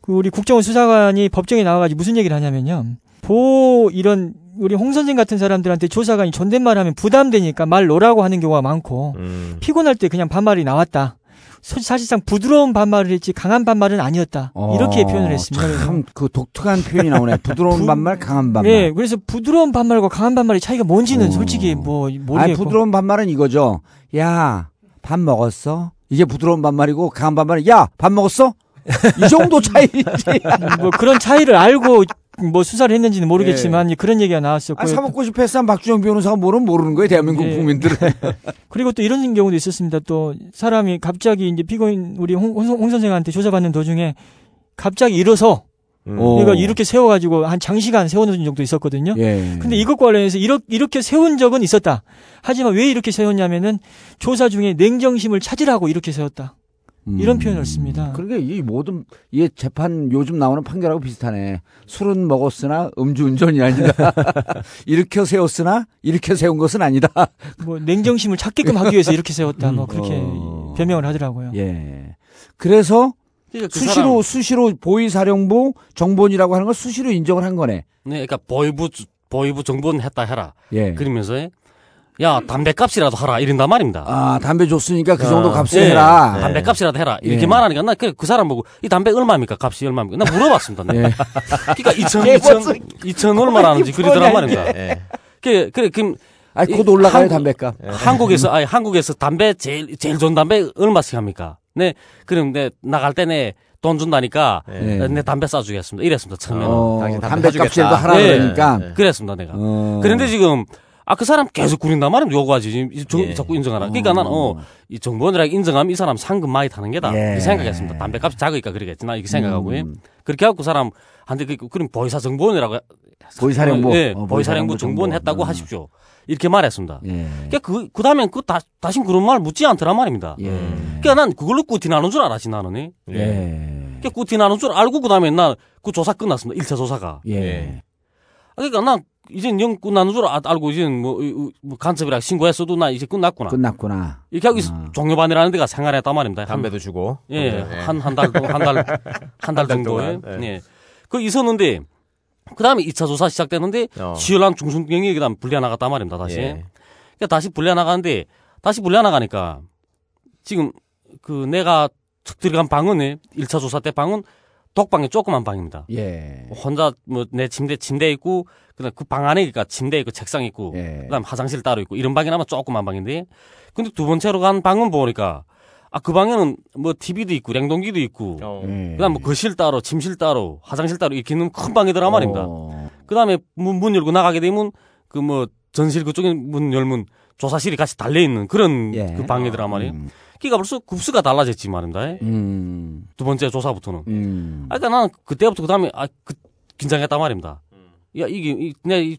그 우리 국정원 수사관이 법정에 나와가지고 무슨 얘기를 하냐면요. 보 이런 우리 홍 선생 같은 사람들한테 조사관이 존댓말 하면 부담되니까 말 놓으라고 하는 경우가 많고 음. 피곤할 때 그냥 반말이 나왔다. 소- 사실상 부드러운 반말을 했지 강한 반말은 아니었다. 이렇게 어, 표현을 했습니다. 참 그 독특한 표현이 나오네. 부드러운 반말, 강한 반말. 네, 그래서 부드러운 반말과 강한 반말의 차이가 뭔지는 어. 솔직히 뭐 모르겠고. 아니, 부드러운 반말은 이거죠. 야, 밥 먹었어? 이게 부드러운 반말이고 강한 반말은 야, 밥 먹었어? 이 정도 차이지. 뭐 그런 차이를 알고 뭐 수사를 했는지는 모르겠지만 그런 얘기가 나왔었고. 아, 사먹고 싶어 했으면 박주영 변호사가 모르면 모르는 거예요, 대한민국 예. 국민들은. 그리고 또 이런 경우도 있었습니다. 또 사람이 갑자기 이제 피고인 우리 홍, 홍, 홍 선생한테 조사받는 도중에 갑자기 일어서 음. 그러니까 이렇게 세워가지고 한 장시간 세워놓은 적도 있었거든요. 예. 근데 이것과 관련해서 이렇게, 이렇게 세운 적은 있었다. 하지만 왜 이렇게 세웠냐면은 조사 중에 냉정심을 찾으라고 이렇게 세웠다. 이런 표현을 씁니다. 그러니까 이 모든 이 재판 요즘 나오는 판결하고 비슷하네. 술은 먹었으나 음주운전이 아니다. 일으켜 세웠으나 일으켜 세운 것은 아니다. 뭐 냉정심을 찾게끔 하기 위해서 이렇게 세웠다. 뭐 그렇게 어. 변명을 하더라고요. 예. 그래서 그러니까 그 수시로 사람- 수시로 보위사령부 정본이라고 하는 걸 수시로 인정을 한 거네. 네, 그러니까 보이부 보이부 정보는 했다 해라. 예. 그러면서 야 담배 값이라도 하라 이런단 말입니다. 아 담배 줬으니까 그 어, 정도 값을 예, 해라. 담배 값이라도 해라. 이렇게 예. 말하니까 나 그 사람 보고 이 담배 얼마입니까? 값이 얼마입니까? 나 물어봤습니다. 나. 예. 그러니까 2천 예, 2천 무슨 2천 얼마라는지 그러더란 말입니다. 이게. 그래 그래 그럼 아니, 이곧 올라가요, 담배값. 예. 한국에서 아니 한국에서 담배 제일 제일 좋은 담배 얼마씩 합니까? 네. 그럼 내 나갈 때내 돈 준다니까 예. 내 담배 싸주겠습니다. 이랬습니다. 처음에는. 어, 당신 담배 담배 값이라도 하라 예. 그러니까. 그랬습니다. 내가. 어. 그런데 지금 아 그 사람 계속 구린단 말이야 요구하지 이 정- 예. 자꾸 인정하라. 그러니까 나는 어이 정보원이라 인정하면 이 사람 상금 많이 타는 게다 예. 이렇게 생각했습니다. 담배값이 작으니까 그러겠지 나 이렇게 생각하고 예. 음. 그렇게 하고 그 사람 한테 그 그럼 보이사 정보원이라고 보이사령부. 예, 어, 보이사령부 정보원. 했다고 어. 하십시오. 이렇게 말했습니다. 예. 그러니까 그, 그 다음에 그 다, 다시 그런 말 묻지 않더란 말입니다. 예. 그러니까 난 그걸로 꾸티 나는 줄 알았지, 나는. 예. 예. 그러니까 꾸티 나는 줄 알고 그 다음에 난그 조사 끝났습니다. 1차 조사가. 예. 아, 그러니까 난 이제 영 끝나는 줄 아- 알고 이제 뭐, 뭐 간첩이라 신고했어도 나 이제 끝났구나. 끝났구나. 이렇게 하고 있- 종료반이라는 데가 생활했단 말입니다. 한- 담배도 주고. 예, 네. 한, 한 달, 동- 한 달, 한달달 정도에. 동안, 예. 예. 그 있었는데, 그 다음에 2차 조사 시작되는데, 어. 치열한 중순경이 그 다음 불려 나갔단 말입니다, 다시. 예. 그러니까 다시 불려 나가는데, 다시 불려 나가니까, 지금, 그 내가 척 들어간 방은, 1차 조사 때 방은 독방이 조그만 방입니다. 예. 혼자 뭐 내 침대 침대 있고 그다음 그 방 안에 그니까 침대 있고 책상 있고 예. 그다음 화장실 따로 있고 이런 방이나마 조그만 방인데 근데 두 번째로 간 방은 보니까 아 그 방에는 뭐 TV도 있고 냉동기도 있고 예. 그다음 뭐 거실 따로 침실 따로 화장실 따로 이렇게 있는 큰 방이더란 말입니다. 어. 그다음에 문, 문 열고 나가게 되면 그 뭐 전실 그쪽에 문 열면 조사실이 같이 달려 있는 그런 예. 그 방이더란 말이에요. 음. 그러니까 벌써 굽수가 달라졌지 말입니다. 음. 두 번째 조사부터는. 음. 아, 그러니까 나는 그때부터 그 다음에 아, 그, 긴장했단 말입니다. 야, 이게, 이,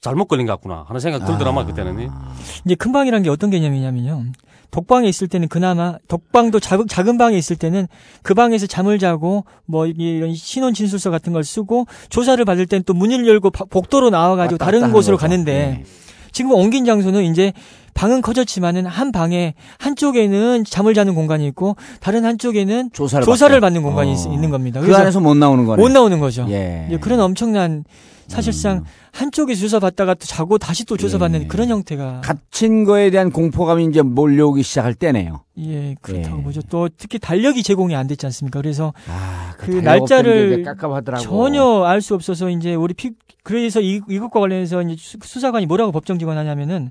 잘못 걸린 것 같구나 하는 생각 들더란 말 그때는. 이제 큰 방이라는 게 어떤 개념이냐면요. 독방에 있을 때는 그나마 독방도 작, 작은 방에 있을 때는 그 방에서 잠을 자고 뭐 이런 신원 진술서 같은 걸 쓰고 조사를 받을 땐 또 문을 열고 바- 복도로 나와가지고 다른 곳으로 거죠. 가는데 예. 지금 옮긴 장소는 이제 방은 커졌지만은 한 방에 한쪽에는 잠을 자는 공간이 있고 다른 한쪽에는 조사를, 조사를. 받는 공간이 어. 있- 있는 겁니다. 그 안에서 못 나오는 거네. 못 나오는 거죠. 예. 그런 엄청난 사실상 음. 한쪽에 조사받다가 또 자고 다시 또 조사받는 예. 그런 형태가 갇힌 거에 대한 공포감이 이제 몰려오기 시작할 때네요. 예, 그렇다고 예. 보죠. 또 특히 달력이 제공이 안 됐지 않습니까? 그래서 아, 그 달력 날짜를. 전혀 알 수 없어서 이제 우리 피 그래서 이, 이것과 관련해서 이제 수- 수사관이 뭐라고 법정 직원 하냐면은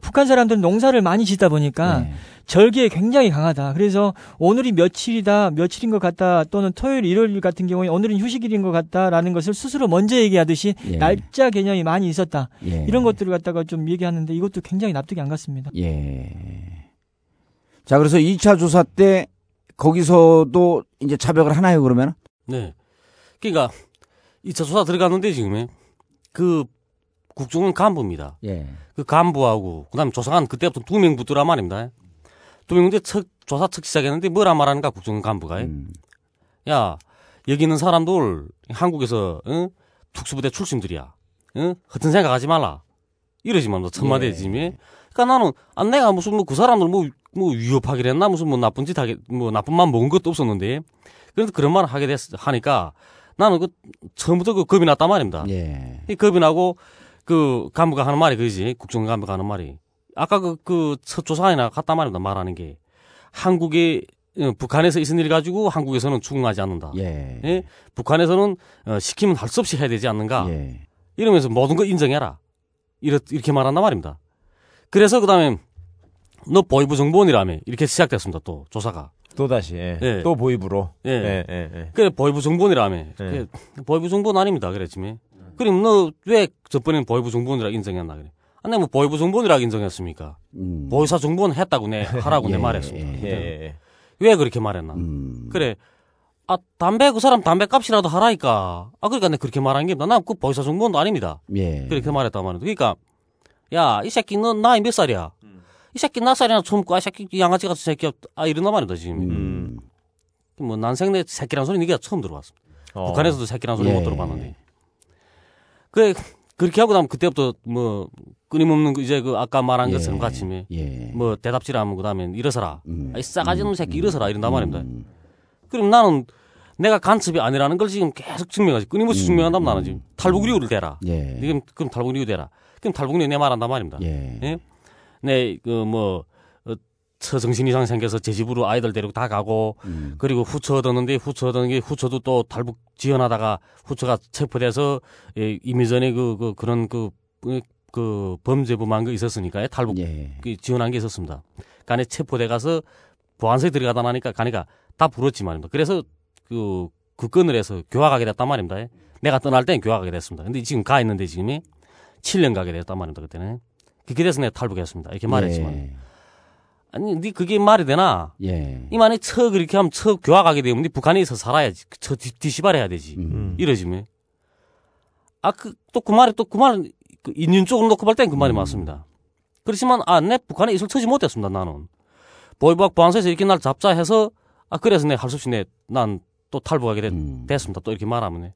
북한 사람들은 농사를 많이 짓다 보니까 네. 절기에 굉장히 강하다. 그래서 오늘이 며칠이다, 며칠인 것 같다, 또는 토요일, 일요일 같은 경우에 오늘은 휴식일인 것 같다라는 것을 스스로 먼저 얘기하듯이 예. 날짜 개념이 많이 있었다. 예. 이런 것들을 갖다가 좀 얘기하는데 이것도 굉장히 납득이 안 갔습니다. 예. 자, 그래서 2차 조사 때 거기서도 이제 차벽을 하나요, 그러면? 네. 그러니까 2차 조사 들어갔는데 지금에 그 국정원 간부입니다. 예. 그 간부하고 그다음에 조사관 그때부터 두 명 붙더라 말입니다. 두 명인데 첫 조사 척 시작했는데 뭐라 말하는가 국정원 간부가 음. 야 여기 있는 사람들 한국에서 응? 특수부대 출신들이야. 응? 허튼 생각하지 말라. 이러지만 너 천마대 예. 그러니까 나는 아 내가 무슨 뭐 그 사람들 뭐뭐 위협하기로 했나 무슨 뭐 나쁜 짓 하게 뭐 나쁜 맘 먹은 것도 없었는데 그래서 그런 말을 하게 됐 하니까 나는 그 처음부터 그 겁이 났단 말입니다. 예. 이 겁이 나고 그 간부가 하는 말이 그지 국정 간부가 하는 말이 아까 그그첫 조사관이나 갔단 말입니다 말하는 게 한국에 어, 북한에서 있은 일 가지고 한국에서는 추궁하지 않는다. 예. 예? 북한에서는 어, 시키면 할 수 없이 해야 되지 않는가. 예. 이러면서 모든 거 인정해라. 이렇, 이렇게 말한단 말입니다. 그래서 그 다음에 너 보이부 정보원이라며 이렇게 시작됐습니다. 또 조사가. 또 다시 예. 예. 또 보입으로. 예. 예, 예, 예. 그래 보이부 정보원이라며. 그래, 보이부 정보원 아닙니다. 그랬지만. 그럼 너 왜 저번에는 보이부 정보원이라 인정했나 그래. 아니 뭐 보이부 정보원이라 인정했습니까? 음. 보이사 정보원 했다고 내 하라고 내 예, 말했습니다. 예, 예, 예. 왜 그렇게 말했나? 음. 그래. 아, 담배 그 사람 담배 값이라도 하라니까. 아, 그러니까 내가 그렇게 말한 게, 나그 보이사 정보원도 아닙니다. 예. 그렇게 말했단 말이야. 그러니까, 야, 이 새끼 너 나이 몇 살이야? 이 새끼 나 살이나 처음 고, 아, 이 새끼 양아치 같은 새끼야. 아, 이런단 말이다, 지금. 음. 뭐, 난생 내 새끼란 소리 네가 처음 들어봤습니다. 어. 북한에서도 새끼란 소리 예. 못 들어봤는데. 그래, 그렇게 하고 나면 그때부터 뭐, 끊임없는 그 이제 그 아까 말한 예. 것처럼 같이 뭐, 예. 뭐 대답질 하면 그 다음에 일어서라. 음. 아이 싸가지 없는 새끼 일어서라 이런단 말입니다. 음. 그럼 나는 내가 간첩이 아니라는 걸 지금 계속 증명하지. 끊임없이 증명한다면 나는 지금 탈북 이유를 대라. 음. 예. 지금 그럼 탈북 이유 대라. 그럼 탈북 이유 내 말한단 말입니다. 예. 내그뭐 처정신 이상 생겨서 제 집으로 아이들 데리고 다 가고 음. 그리고 후처 얻었는데 후처 얻은 게 후처도 또 탈북 지원하다가 후처가 체포돼서 예, 이미 전에 그, 그 그런 그, 그, 그 범죄 범한 거 있었으니까 탈북 예. 그 지원한 게 있었습니다. 간에 체포돼 가서 보안소에 들어가다 나니까 가니까 다 불었지 말입니다. 그래서 그, 그 건을 해서 교화가게 됐단 말입니다. 내가 떠날 땐 교화가게 됐습니다. 근데 지금 가 있는데 지금이 7년 가게 됐단 말입니다. 그때는. 그렇게 돼서 내가 탈북했습니다. 이렇게 말했지만. 예. 아니, 니 그게 말이 되나? 예. 이 만에 처 그렇게 하면 처 교화가게 되면 니 북한에 있어 살아야지. 처 뒤- 뒤시발해야 되지. 음. 이러지 뭐. 아, 그, 또 그 말이 또 그 말은 그 인륜 쪽으로 놓고 볼 땐그 음. 말이 맞습니다. 그렇지만, 아, 내 북한에 있을 처지 못했습니다, 나는. 보위부 보안소에서 이렇게 날 잡자 해서, 아, 그래서 내 할 수 없이 내, 난 또 탈북하게 됐, 음. 됐습니다. 또 이렇게 말하면. 네.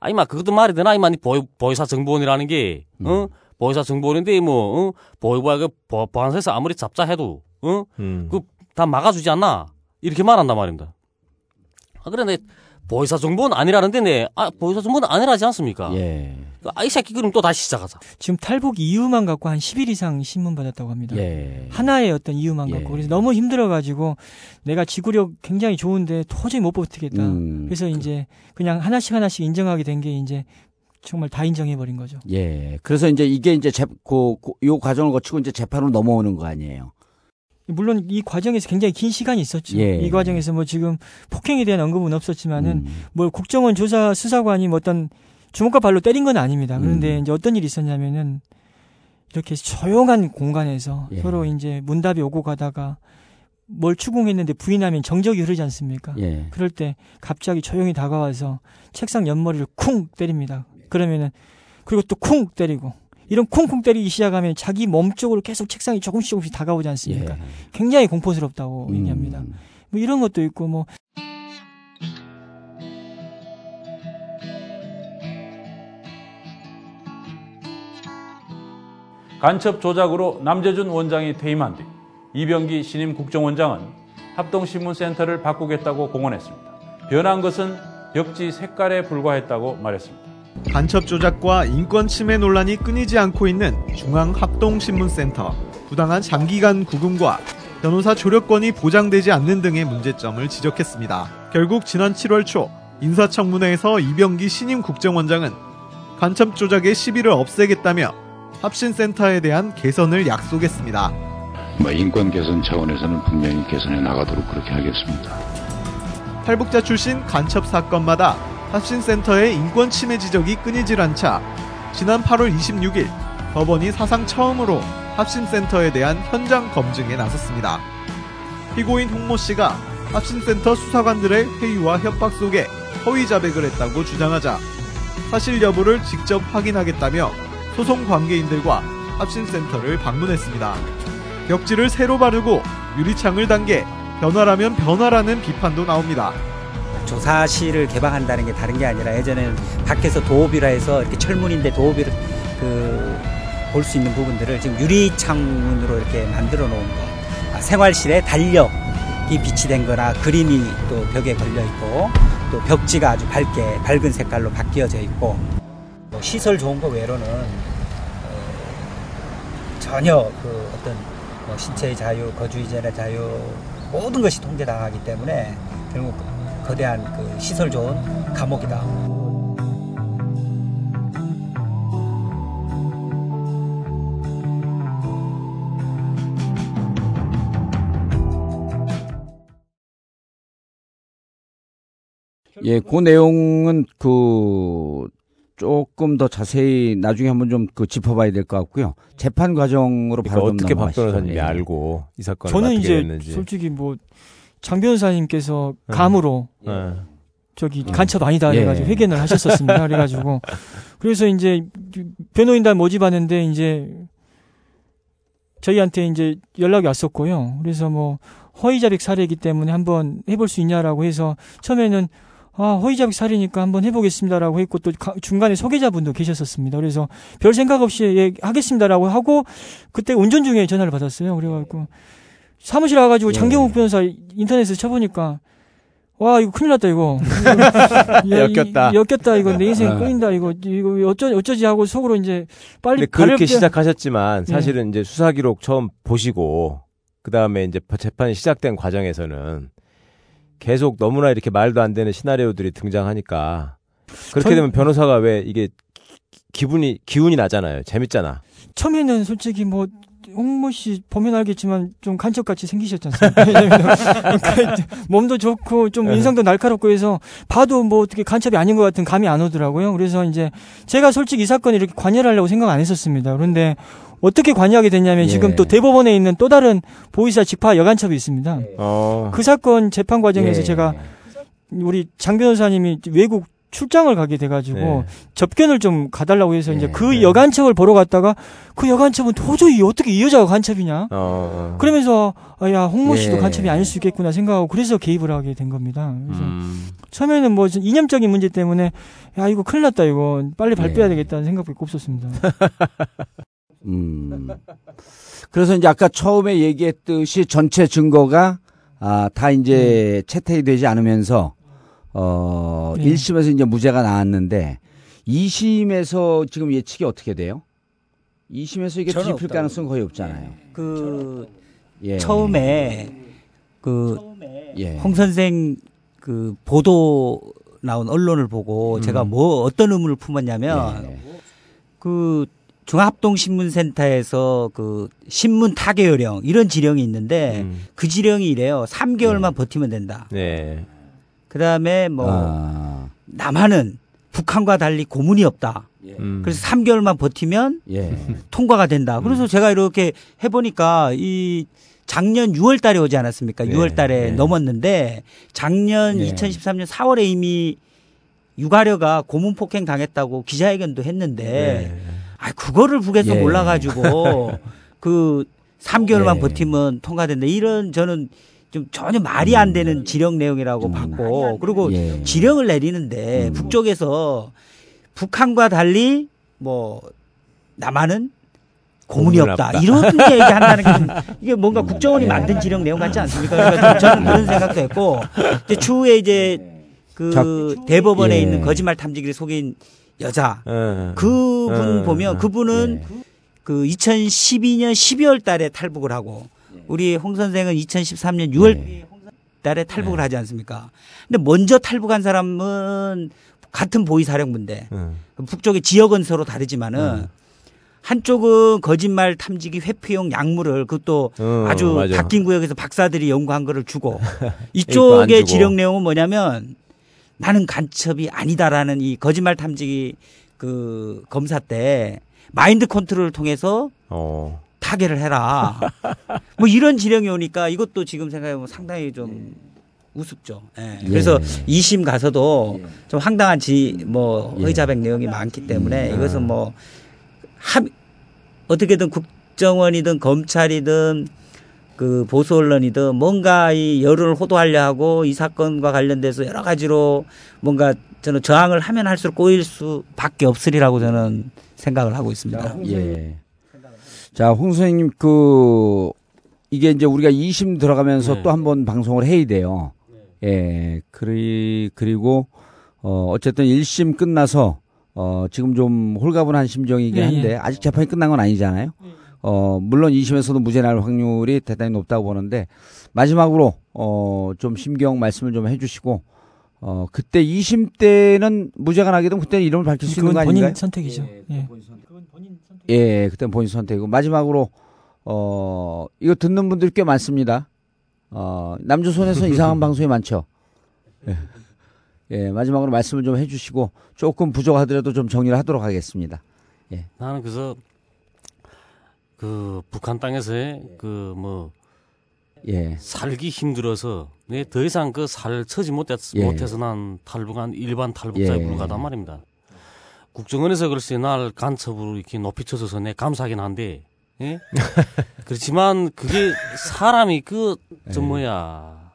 아, 임마, 그것도 말이 되나? 임마, 니 보위, 보위사 정보원이라는 게, 음. 어? 보위사 정보원인데, 뭐, 어? 보위부가 그 보- 보안소에서 아무리 잡자 해도, 어? 음. 그, 다 막아주지 않나? 이렇게 말한단 말입니다. 아, 그래, 내, 보위사 정보원 아니라는데, 내, 아, 보위사 정보원 아니라지 않습니까? 예. 아, 이 새끼 그럼 또 다시 시작하자. 지금 탈북 이유만 갖고 한 10일 이상 신문 받았다고 합니다. 예. 하나의 어떤 이유만 갖고 예. 그래서 너무 힘들어가지고 내가 지구력 굉장히 좋은데 도저히 못 버티겠다. 음. 그래서 이제 그냥 하나씩 하나씩 인정하게 된 게 이제 정말 다 인정해 버린 거죠. 예. 그래서 이제 이게 이제 재, 그, 그, 요 과정을 거치고 이제 재판으로 넘어오는 거 아니에요. 물론 이 과정에서 굉장히 긴 시간이 있었죠. 예. 이 과정에서 뭐 지금 폭행에 대한 언급은 없었지만은 음. 뭐 국정원 조사 수사관이 뭐 어떤 주먹과 발로 때린 건 아닙니다. 그런데 음. 이제 어떤 일이 있었냐면은 이렇게 조용한 공간에서 예. 서로 이제 문답이 오고 가다가 뭘 추궁했는데 부인하면 정적이 흐르지 않습니까? 예. 그럴 때 갑자기 조용히 다가와서 책상 옆머리를 쿵 때립니다. 그러면은 그리고 또 쿵 때리고 이런 쿵쿵 때리기 시작하면 자기 몸 쪽으로 계속 책상이 조금씩 조금씩 다가오지 않습니까? 예. 굉장히 공포스럽다고 음. 얘기합니다. 뭐 이런 것도 있고 뭐 간첩 조작으로 남재준 원장이 퇴임한 뒤 이병기 신임 국정원장은 합동신문센터를 바꾸겠다고 공언했습니다. 변한 것은 벽지 색깔에 불과했다고 말했습니다. 간첩 조작과 인권 침해 논란이 끊이지 않고 있는 중앙합동신문센터, 부당한 장기간 구금과 변호사 조력권이 보장되지 않는 등의 문제점을 지적했습니다. 결국 지난 7월 초 인사청문회에서 이병기 신임 국정원장은 간첩 조작의 시비를 없애겠다며 합신센터에 대한 개선을 약속했습니다. 뭐 인권 개선 차원에서는 분명히 개선해 나가도록 그렇게 하겠습니다. 탈북자 출신 간첩 사건마다 합신센터의 인권 침해 지적이 끊이질 않자 지난 8월 26일 법원이 사상 처음으로 합신센터에 대한 현장 검증에 나섰습니다. 피고인 홍모 씨가 합신센터 수사관들의 회유와 협박 속에 허위 자백을 했다고 주장하자 사실 여부를 직접 확인하겠다며 소송 관계인들과 합신센터를 방문했습니다. 벽지를 새로 바르고 유리창을 단계 변화라면 변화라는 비판도 나옵니다. 조사실을 개방한다는 게 다른 게 아니라 예전에는 밖에서 도읍이라 해서 이렇게 철문인데 도읍을 그볼 수 있는 부분들을 지금 유리 창문으로 이렇게 만들어 놓은 거. 아, 생활실에 달력이 비치된 거나 그림이 또 벽에 걸려 있고 또 벽지가 아주 밝게 밝은 색깔로 바뀌어져 있고 뭐 시설 좋은 거 외로는 어, 전혀 그 어떤 뭐 신체의 자유, 거주 이전의 자유 모든 것이 통제당하기 때문에 결국 거대한 그 시설 좋은 감옥이다. 예, 그 내용은 그 조금 더 자세히 나중에 한번 좀 그 짚어봐야 될 것 같고요. 재판 과정으로 그러니까 바로 좀 어떻게 박. 변호사님이 예. 알고 이 사건을 저는 어떻게 이제 됐는지. 솔직히 뭐 장 변호사님께서 감으로 네. 저기 간첩 아니다 예. 해가지고 회견을 하셨었습니다. 그래가지고 그래서 이제 변호인단 모집하는데 이제 저희한테 이제 연락이 왔었고요. 그래서 뭐 허위자백 사례이기 때문에 한번 해볼 수 있냐라고 해서 처음에는 아 허위자백 사례니까 한번 해보겠습니다라고 했고 또 가- 중간에 소개자분도 계셨었습니다. 그래서 별 생각 없이 예, 하겠습니다라고 하고 그때 운전 중에 전화를 받았어요. 그래가지고 사무실 와가지고 장경욱 변호사 인터넷에 쳐보니까 와 이거 큰일 났다 이거 야, 이- 엮였다. 엮였다 이거 내 인생 어. 끌린다 이거 이거 어쩌 어쩌지 하고 속으로 이제 빨리 근데 그렇게 발을- 시작하셨지만 예. 사실은 이제 수사 기록 처음 보시고 그 다음에 이제 재판이 시작된 과정에서는 계속 너무나 이렇게 말도 안 되는 시나리오들이 등장하니까 그렇게 전- 되면 변호사가 왜 이게 기- 기분이 기운이 나잖아요. 재밌잖아. 처음에는 솔직히 뭐 홍모 씨 보면 알겠지만 좀 간첩같이 생기셨지 않습니까? 왜냐면 몸도 좋고 좀 인상도 날카롭고 해서 봐도 뭐 어떻게 간첩이 아닌 것 같은 감이 안 오더라고요. 그래서 이제 제가 솔직히 이 사건에 이렇게 관여를 하려고 생각 안 했었습니다. 그런데 어떻게 관여하게 됐냐면 예. 지금 또 대법원에 있는 또 다른 보이사 직파 여간첩이 있습니다. 어. 그 사건 재판 과정에서 예. 제가 우리 장 변호사님이 외국 출장을 가게 돼가지고 네. 접견을 좀 가달라고 해서 이제 그 여간첩을 보러 갔다가 그 여간첩은 도저히 어떻게 이 여자가 간첩이냐? 어. 그러면서 아, 야 홍모 씨도 예. 간첩이 아닐 수 있겠구나 생각하고 그래서 개입을 하게 된 겁니다. 그래서 음. 처음에는 뭐 이념적인 문제 때문에 야 이거 큰일 났다 이거 빨리 발 예. 빼야 되겠다는 생각밖에 없었습니다. 음. 그래서 이제 아까 처음에 얘기했듯이 전체 증거가 아, 다 이제 채택이 되지 않으면서 어, 네. 1심에서 이제 무죄가 나왔는데 2심에서 지금 예측이 어떻게 돼요? 2심에서 이게 뒤집힐 없다고. 가능성은 거의 없잖아요. 그 예. 처음에 그 예. 홍 선생 그 보도 나온 언론을 보고 음. 제가 뭐 어떤 의문을 품었냐면 예. 그 중합동신문센터에서 그 신문 타개 요령 이런 지령이 있는데 음. 그 지령이 이래요. 3개월만 버티면 된다. 네. 그다음에 뭐 아. 남한은 북한과 달리 고문이 없다. 음. 그래서 3개월만 버티면 예. 통과가 된다. 음. 그래서 제가 이렇게 해보니까 이 작년 6월 달에 오지 않았습니까? 네, 6월 달에 네. 넘었는데 작년 네. 2013년 4월에 이미 유가려가 고문 폭행 당했다고 기자회견도 했는데 네. 아 그거를 북에서 예. 몰라가지고 그 3개월만 예. 버티면 통과된다. 이런 저는 좀 전혀 말이 안 되는 지령 내용이라고 봤고 그리고 음. 예. 지령을 내리는데 북쪽에서 북한과 달리 뭐 남한은 고문이 없다 없다. 이런 얘기한다는 게 좀 이게 뭔가 국정원이 만든 지령 내용 같지 않습니까? 그러니까 좀 저는 그런 생각도 했고 이제 추후에 이제 그 대법원에 예. 있는 거짓말 탐지기를 속인 여자 어. 그분 어, 보면 어. 그분은 그 2012년 12월 달에 탈북을 하고 우리 홍 선생은 2013년 6월 달에 탈북을 하지 않습니까? 근데 먼저 탈북한 사람은 같은 보이사령부인데 음. 북쪽의 지역은 서로 다르지만은 한쪽은 거짓말 탐지기 회피용 약물을 그것도 어, 아주 맞아. 바뀐 구역에서 박사들이 연구한 거를 주고 이쪽의. 지령 내용은 뭐냐면 나는 간첩이 아니다라는 이 거짓말 탐지기 그 검사 때 마인드 컨트롤을 통해서 어. 타개를 해라. 뭐 이런 지령이 오니까 이것도 지금 생각해보면 상당히 좀 우습죠. 예. 그래서 2심 가서도 좀 황당한 지, 뭐, 예. 의자백 내용이 많기 때문에 음. 이것은 뭐, 합, 어떻게든 국정원이든 검찰이든 그 보수 언론이든 뭔가 이 여론을 호도하려 하고 이 사건과 관련돼서 여러 가지로 뭔가 저는 저항을 하면 할수록 꼬일 수밖에 없으리라고 저는 생각을 하고 있습니다. 예. 자, 홍 선생님 그 이게 이제 우리가 2심 들어가면서 네. 또한 번 방송을 해야 돼요. 예. 그리 그리고 어 어쨌든 1심 끝나서 어 지금 좀 홀가분한 심정이긴 예, 한데 예. 아직 재판이 끝난 건 아니잖아요. 어 물론 2심에서도 무죄 날 확률이 대단히 높다고 보는데 마지막으로 어좀 심경 말씀을 좀 해 주시고 어 그때 2심 때는 무죄가 나게 되면 그때는 이름을 밝힐 수 있는 거 그건 아닌가요? 본인 선택이죠. 예. 예, 그때는 본인 선택이고 마지막으로 어 이거 듣는 분들 꽤 많습니다. 어 남조선에서 이상한 방송이 많죠. 예. 예, 마지막으로 말씀을 좀 해주시고 조금 부족하더라도 좀 정리를 하도록 하겠습니다. 예. 나는 그래서 그 북한 땅에서의 그 뭐 예. 살기 힘들어서 내더 이상 그 살 처지 못했, 예. 못해서 난 탈북한 일반 탈북자에 예. 불과하단 말입니다. 국정원에서 글쎄 날 간첩으로 이렇게 높이 쳐줘서 내 감사하긴 한데 예? 그렇지만 그게 사람이 그저 예. 뭐야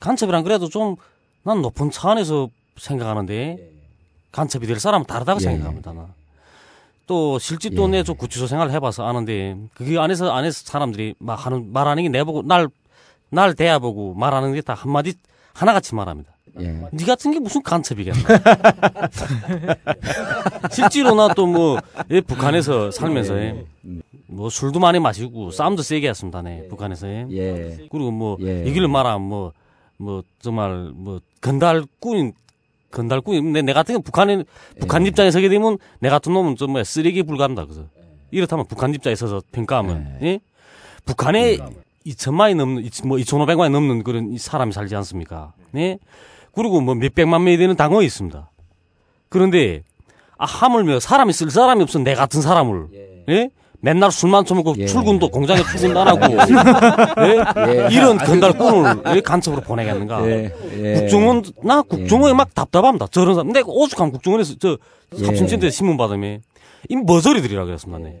간첩이란 그래도 좀 난 높은 차원에서 생각하는데 간첩이 될 사람은 다르다고 예. 생각합니다. 나. 또 실제 또 내 좀 구치소 생활 해봐서 아는데 그게 안에서 안에서 사람들이 막 하는 말하는 게 내보고 날 날 대해보고 말하는 게 다 한마디 하나같이 말합니다. 예. 네 같은 게 무슨 간첩이겠나? 실제로 나 또 뭐 북한에서 살면서 예, 뭐 술도 많이 마시고 싸움도 세게 했습니다. 네, 북한에서 예. 예. 그리고 뭐 예. 얘기를 말하면 뭐뭐 정말 뭐 건달꾼 건달꾼 근데 내 같은 경우 북한에 예. 북한 입장에 서게 되면 내 같은 놈은 좀 뭐야 쓰레기 불가합니다. 그래서 이렇다면 북한 입장에 서서 평가하면 예? 북한에 2천만이 넘는 이- 뭐 2,500만이 넘는 그런 이 사람이 살지 않습니까? 네? 그리고 뭐 몇백만 명이 되는 당원이 있습니다. 그런데 아 하물며 사람이 쓸 사람이 없어 내 같은 사람을 예? 맨날 술만 처먹고 출근도 공장에 출근도 안 하고 예? 예. 이런 아, 건달꾼을 왜 간첩으로 보내겠는가? 예. 예. 국정원 나 국정원에 막 답답합니다. 저런 사람 내가 오죽하면 국정원에서 저 예. 삽심센터에 신문 받으면 이 머저리들이라 그랬습니다. 네.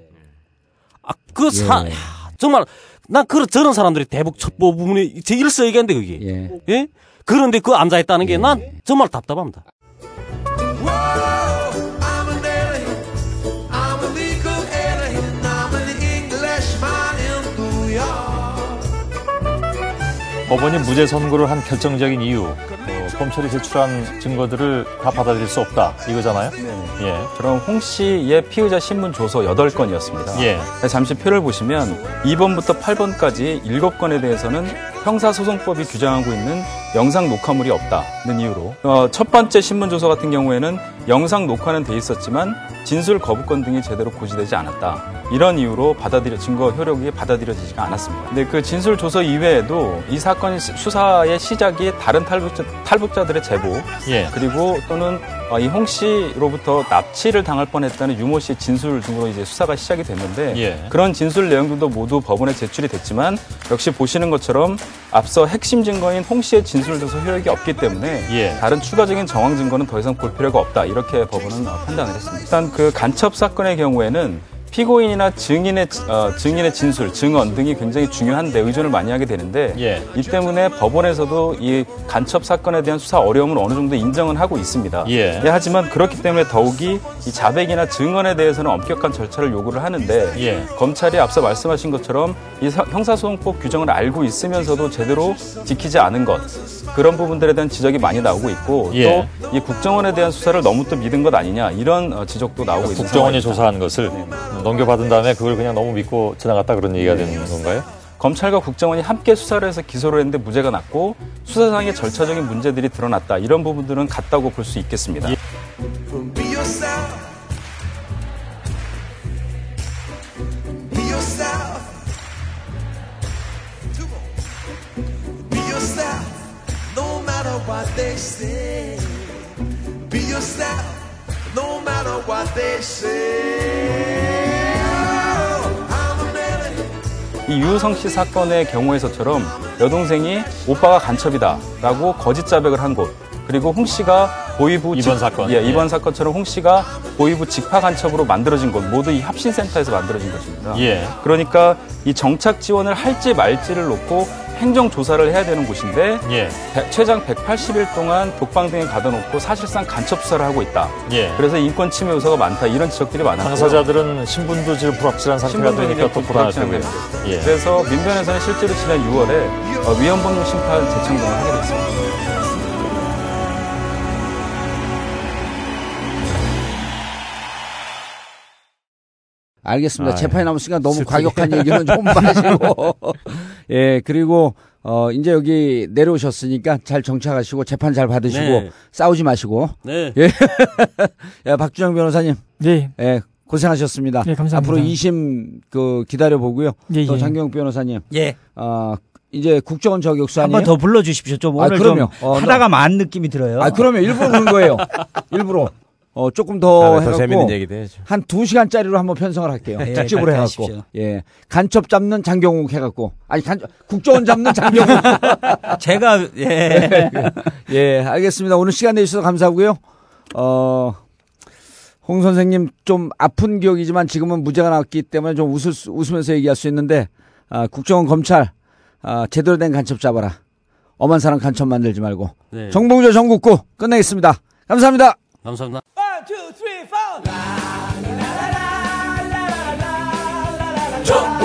아그 사 예. 야, 정말 난 그런 저런 사람들이 대북 첩보 부분이 제 일서이겠는데 그게 예. 그런데 그 앉아 있다는 게 난 정말 답답합니다. 법원이 무죄 선고를 한 결정적인 이유, 어, 검찰이 제출한 증거들을 다 받아들일 수 없다 이거잖아요. 예. 그럼 홍 씨의 피의자 신문 조서 8건이었습니다. 예. 잠시 표를 보시면 2번부터 8번까지 7건에 대해서는 형사소송법이 규정하고 있는 영상 녹화물이 없다는 이유로 어, 첫 번째 신문 조서 같은 경우에는 영상 녹화는 돼 있었지만 진술 거부권 등이 제대로 고지되지 않았다. 이런 이유로 받아들여 증거 효력이 받아들여지지가 않았습니다. 근데 그 진술 조서 이외에도 이 사건 수사의 시작이 다른 탈북자, 탈북자들의 제보 예. 그리고 또는 어, 이 홍 씨로부터 납치를 당할 뻔했다는 유모 씨의 진술 등으로 이제 수사가 시작이 됐는데 예. 그런 진술 내용들도 모두 법원에 제출이 됐지만 역시 보시는 것처럼 앞서 핵심 증거인 홍 씨의 진술 조서 효력이 없기 때문에 예. 다른 추가적인 정황 증거는 더 이상 볼 필요가 없다 이렇게 법원은 어, 판단을 했습니다. 일단 그 간첩 사건의 경우에는 피고인이나 증인의 어, 증인의 진술, 증언 등이 굉장히 중요한데 의존을 많이 하게 되는데 예. 이 때문에 법원에서도 이 간첩 사건에 대한 수사 어려움을 어느 정도 인정은 하고 있습니다. 예. 하지만 그렇기 때문에 더욱이 이 자백이나 증언에 대해서는 엄격한 절차를 요구를 하는데 예. 검찰이 앞서 말씀하신 것처럼 이 사- 형사소송법 규정을 알고 있으면서도 제대로 지키지 않은 것 그런 부분들에 대한 지적이 많이 나오고 있고 예. 또이 국정원에 대한 수사를 너무 또 믿은 것 아니냐 이런 어, 지적도 나오고 있는 국정원이 상황입니다. 조사한 것을 넘겨받은 다음에 그걸 그냥 너무 믿고 지나갔다 그런 얘기가 되는 건가요? 검찰과 국정원이 함께 수사를 해서 기소를 했는데 무죄가 났고 수사상의 절차적인 문제들이 드러났다 이런 부분들은 같다고 볼 수 있겠습니다. Be yourself. Be yourself. Come on. Be yourself. No matter what they say. 이 유성 씨 사건의 경우에서처럼 여동생이 오빠가 간첩이다 라고 거짓 자백을 한 곳. 그리고 홍 씨가 보이부 이번 사건. 예, 예. 이번 사건처럼 홍 씨가 보이부 직파 간첩으로 만들어진 곳 모두 이 합신센터에서 만들어진 것입니다. 예. 그러니까 이 정착 지원을 할지 말지를 놓고 행정 조사를 해야 되는 곳인데 예. 배- 최장 180일 동안 독방 등에 가둬놓고 사실상 간첩 수사를 하고 있다. 예. 그래서 인권 침해 요소가 많다 이런 지적들이 많았고요. 당사자들은 신분도 지금 불확실한 상태가 되니까 또 불안하고요. 예. 그래서 민변에서는 실제로 지난 6월에 어, 위헌법률 심판 재청동을 하게 됐습니다. 알겠습니다. 아, 재판이 예. 남았으니까 너무 슬프게. 과격한 얘기는 좀 마시고. 예, 그리고, 어, 이제 여기 내려오셨으니까 잘 정착하시고 재판 잘 받으시고 네. 싸우지 마시고. 네. 예. 야, 박준영 변호사님. 네. 예, 고생하셨습니다. 네, 감사합니다. 앞으로 2심 그 기다려 보고요. 예, 또 예. 장경 변호사님. 예. 어, 이제 국정원 저격수 한 아니에요? 번더 불러주십시오. 좀 아, 오늘 그럼요. 좀 어, 하다가 만 느낌이 들어요. 아, 그러면 일부러 그런 거예요. 일부러. 어, 조금 더더 해갖고 재밌는 얘기도 해야죠. 한두 시간짜리로 한번 편성을 할게요. 예, 특집으로 해갖고. 하십시오. 예. 간첩 잡는 장경욱 해갖고. 아니, 간, 국정원 잡는 장경욱. 제가 예. 예, 알겠습니다. 오늘 시간 내주셔서 감사하고요. 어, 홍 선생님 좀 아픈 기억이지만 지금은 무죄가 나왔기 때문에 좀 웃을 수, 웃으면서 얘기할 수 있는데, 아, 국정원 검찰, 아, 제대로 된 간첩 잡아라. 엄한 사람 간첩 만들지 말고. 네. 정봉조 전국구 끝내겠습니다. 감사합니다. 감사합니다. One, two, three, four. La, la, la, la, la, la, la, la, la. Jump.